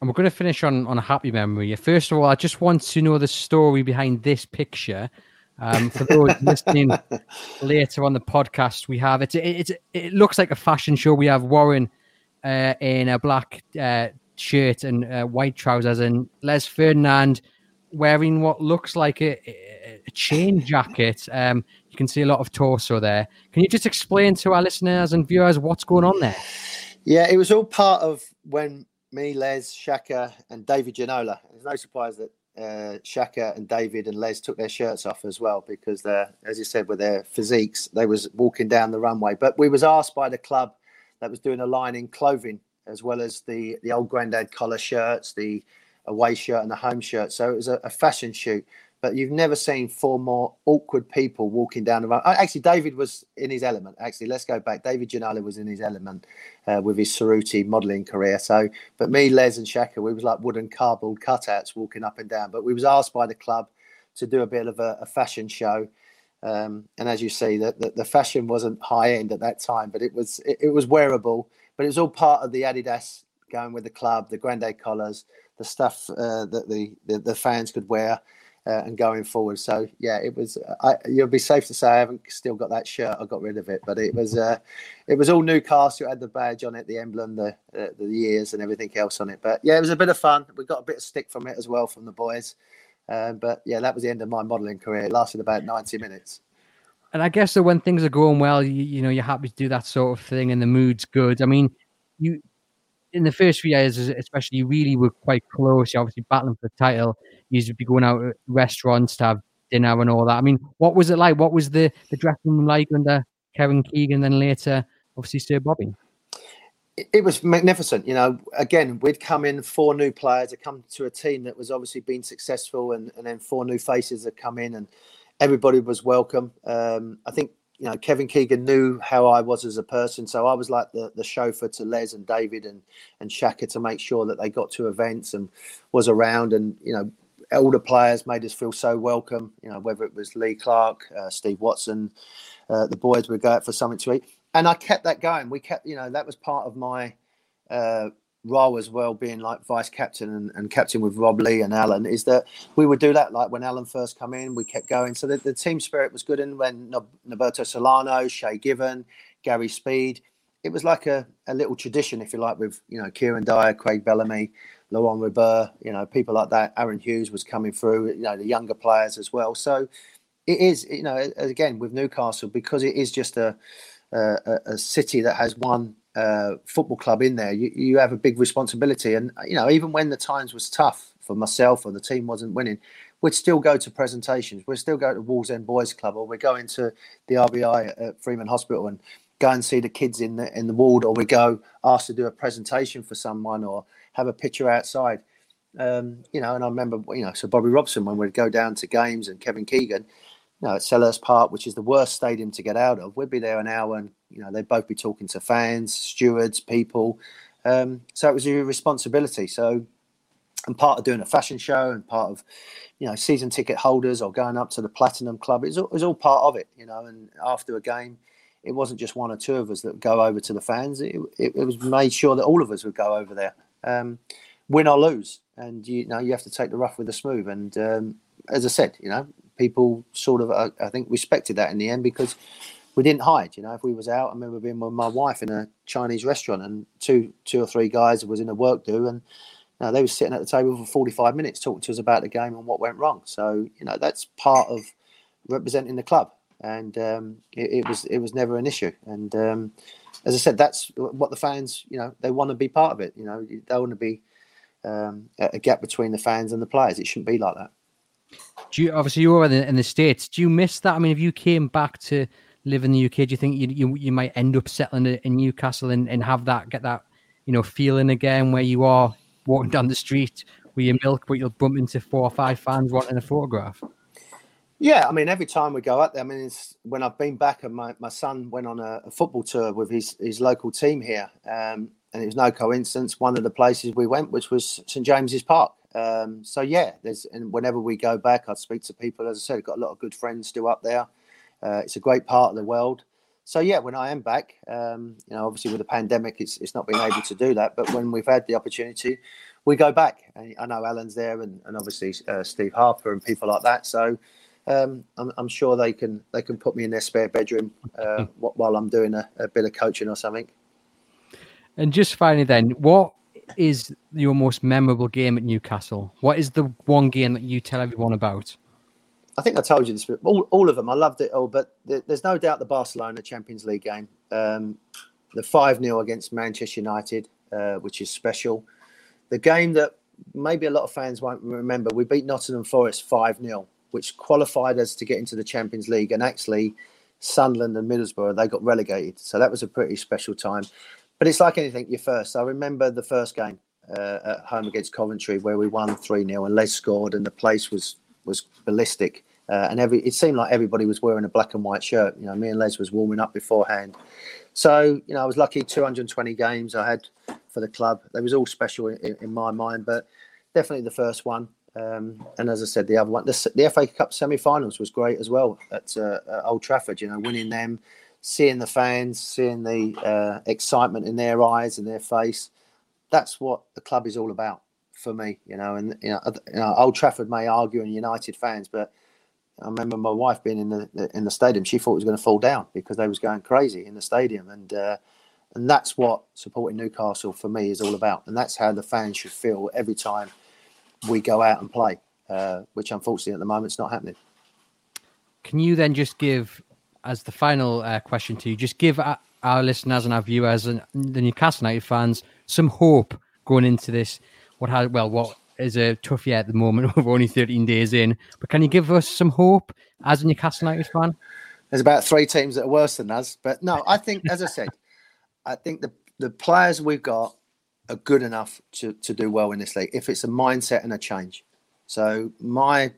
And we're going to finish on on a happy memory. First of all, I just want to know the story behind this picture. Um, for those listening later on the podcast, we have it. It, it, it looks like a fashion show. We have Warren uh, in a black uh, shirt and uh, white trousers, and Les Ferdinand wearing what looks like a, a chain jacket. Um, you can see a lot of torso there. Can you just explain to our listeners and viewers what's going on there?
Yeah, it was all part of when me, Les, Shaka, and David Ginola. It's no surprise that uh, Shaka and David and Les took their shirts off as well because they're, as you said, with their physiques, they was walking down the runway. But we was asked by the club that was doing a line in clothing as well as the the old granddad collar shirts, the away shirt and the home shirt. So it was a, a fashion shoot but you've never seen four more awkward people walking down the road. Actually, David was in his element. Actually, let's go back. David Ginola was in his element uh, with his Cerruti modelling career. So, but me, Les, and Shaka, we was like wooden cardboard cutouts walking up and down. But we was asked by the club to do a bit of a, a fashion show. Um, and as you see, that the, the, fashion wasn't high end at that time, but it was it, it was wearable. But it was all part of the Adidas going with the club, the grande collars, the stuff uh, that the, the the fans could wear uh, and going forward. So yeah, it was. I, you'll be safe to say I haven't still got that shirt. I got rid of it, but it was. Uh, it was all Newcastle. It had the badge on it, the emblem, the uh, the years, and everything else on it. But yeah, it was a bit of fun. We got a bit of stick from it as well from the boys. Um, but yeah, that was the end of my modelling career. It lasted about ninety minutes.
And I guess that when things are going well, you, you know, you're happy to do that sort of thing, and the mood's good. I mean, you in the first few years, especially, you really were quite close. You're obviously battling for the title you'd be going out restaurants to have dinner and all that. I mean, what was it like? What was the, the dressing room like under Kevin Keegan, then later, obviously, Sir Bobby?
It was magnificent. You know, again, we'd come in four new players had come to a team that was obviously been successful, and, and then four new faces had come in, and everybody was welcome. Um, I think you know Kevin Keegan knew how I was as a person, so I was like the, the chauffeur to Les and David and and Shaka to make sure that they got to events and was around, and you know elder players made us feel so welcome. You know, whether it was Lee Clark, uh, Steve Watson, uh, the boys would go out for something to eat, and I kept that going. We kept, you know, that was part of my uh, role as well, being like vice captain and, and, captain with Rob Lee and Alan. Is that we would do that like when Alan first come in, we kept going. So the, the team spirit was good, and when Norberto Solano, Shay Given, Gary Speed. It was like a, a little tradition, if you like, with you know Kieran Dyer, Craig Bellamy, Laurent Robert, you know, people like that. Aaron Hughes was coming through, you know, the younger players as well. So it is, you know, again with Newcastle because it is just a a, a, city that has one uh, football club in there, you, you have a big responsibility. And you know, even when the times was tough for myself or the team wasn't winning, we'd still go to presentations. We'd still go to Wallsend Boys Club, or we'd go into the RVI at Freeman Hospital and go and see the kids in the in the ward, or we'd go ask to do a presentation for someone, or have a picture outside. Um, you know, and I remember, you know, so Bobby Robson when we'd go down to games and Kevin Keegan, you know, at Selhurst Park, which is the worst stadium to get out of, we'd be there an hour and, you know, they'd both be talking to fans, stewards, people. Um, so it was a responsibility. So, and part of doing a fashion show and part of, you know, season ticket holders or going up to the Platinum Club, it was all, it was all part of it, you know, and after a game, it wasn't just one or two of us that go over to the fans. It, it, it was made sure that all of us would go over there, um, win or lose. And, you, you, know, you have to take the rough with the smooth. And um, as I said, you know, people sort of, uh, I think, respected that in the end because we didn't hide. You know, if we was out, I remember being with my wife in a Chinese restaurant, and two, two or three guys was in a work do, and you know, they were sitting at the table for forty five minutes talking to us about the game and what went wrong. So you know, that's part of representing the club, and um, it, it, was it was never an issue. And um, as I said, that's what the fans, you know, they want to be part of it. You know, they want to be um, a gap between the fans and the players. It shouldn't be like that.
Do you obviously you were in the, in the states? Do you miss that? I mean, if you came back to live in the UK, do you think you you, you might end up settling in Newcastle and, and have that get that you know feeling again where you are walking down the street with your milk, but you'll bump into four or five fans wanting a photograph?
Yeah, I mean, every time we go out there, I mean, when I've been back and my, my son went on a, a football tour with his, his local team here, um, and it was no coincidence. One of the places we went, which was St James's Park, um, so yeah, there's and whenever we go back, I speak to people. As I said, I've got a lot of good friends still up there. Uh, it's a great part of the world. So yeah, when I am back, um, you know, obviously with the pandemic, it's it's not been able to do that. But when we've had the opportunity, we go back. And I know Alan's there, and, and obviously uh, Steve Harper and people like that. So um, I'm, I'm, sure they can they can put me in their spare bedroom uh, while I'm doing a, a bit of coaching or something.
And just finally, then, what is your most memorable game at Newcastle? What is the one game that you tell everyone about?
I think I told you this. All, all of them, I loved it all. But there's no doubt the Barcelona Champions League game, um, the five 0 against Manchester United, uh, which is special. The game that maybe a lot of fans won't remember, we beat Nottingham Forest five 0 which qualified us to get into the Champions League. And actually, Sunderland and Middlesbrough they got relegated, so that was a pretty special time. But it's like anything, you first. I remember the first game uh, at home against Coventry where we won 3 0 and Les scored and the place was was ballistic. Uh, and every it seemed like everybody was wearing a black and white shirt. You know, me and Les was warming up beforehand. So, you know, I was lucky 220 games I had for the club. They was all special in, in my mind, but definitely the first one. Um, and as I said, the other one, the, the FA Cup semi-finals was great as well at, uh, at Old Trafford. You know, winning them, seeing the fans, seeing the uh, excitement in their eyes and their face. That's what the club is all about for me, you know. And you know, Old Trafford may argue and United fans, but I remember my wife being in the in the stadium. She thought it was going to fall down because they was going crazy in the stadium, and uh, and that's what supporting Newcastle for me is all about. And that's how the fans should feel every time we go out and play, uh, which unfortunately at the moment is not happening.
Can you then just give as the final uh, question to you, just give our, our, listeners and our viewers and the Newcastle United fans some hope going into this. What has well, what is a tough year at the moment. We're only 13 days in, but can you give us some hope as a Newcastle United fan?
There's about three teams that are worse than us, but no, I think, as I said, I think the the players we've got are good enough to to do well in this league. If it's a mindset and a change, so my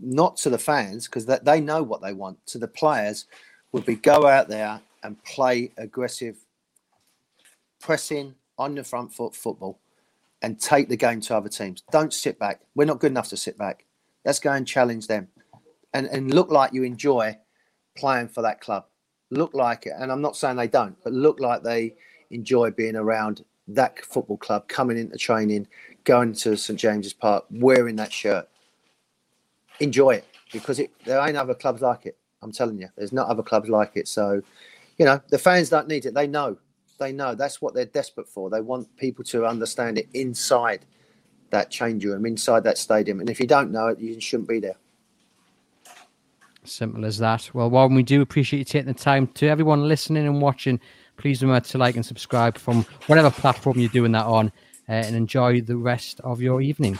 not to the fans because they know what they want. To the players, would be go out there and play aggressive, pressing on the front foot football, and take the game to other teams. Don't sit back. We're not good enough to sit back. Let's go and challenge them, and and look like you enjoy playing for that club. Look like it, and I'm not saying they don't, but look like they enjoy being around that football club, coming into training, going to St James's Park, wearing that shirt enjoy it because it, there ain't other clubs like it. I'm telling you, there's not other clubs like it. So, you know, the fans don't need it. They know. They know that's what they're desperate for. They want people to understand it inside that change room, inside that stadium. And if you don't know it, you shouldn't be there.
Simple as that. Well, Warren, we do appreciate you taking the time. To everyone listening and watching, please remember to like and subscribe from whatever platform you're doing that on uh, and enjoy the rest of your evening.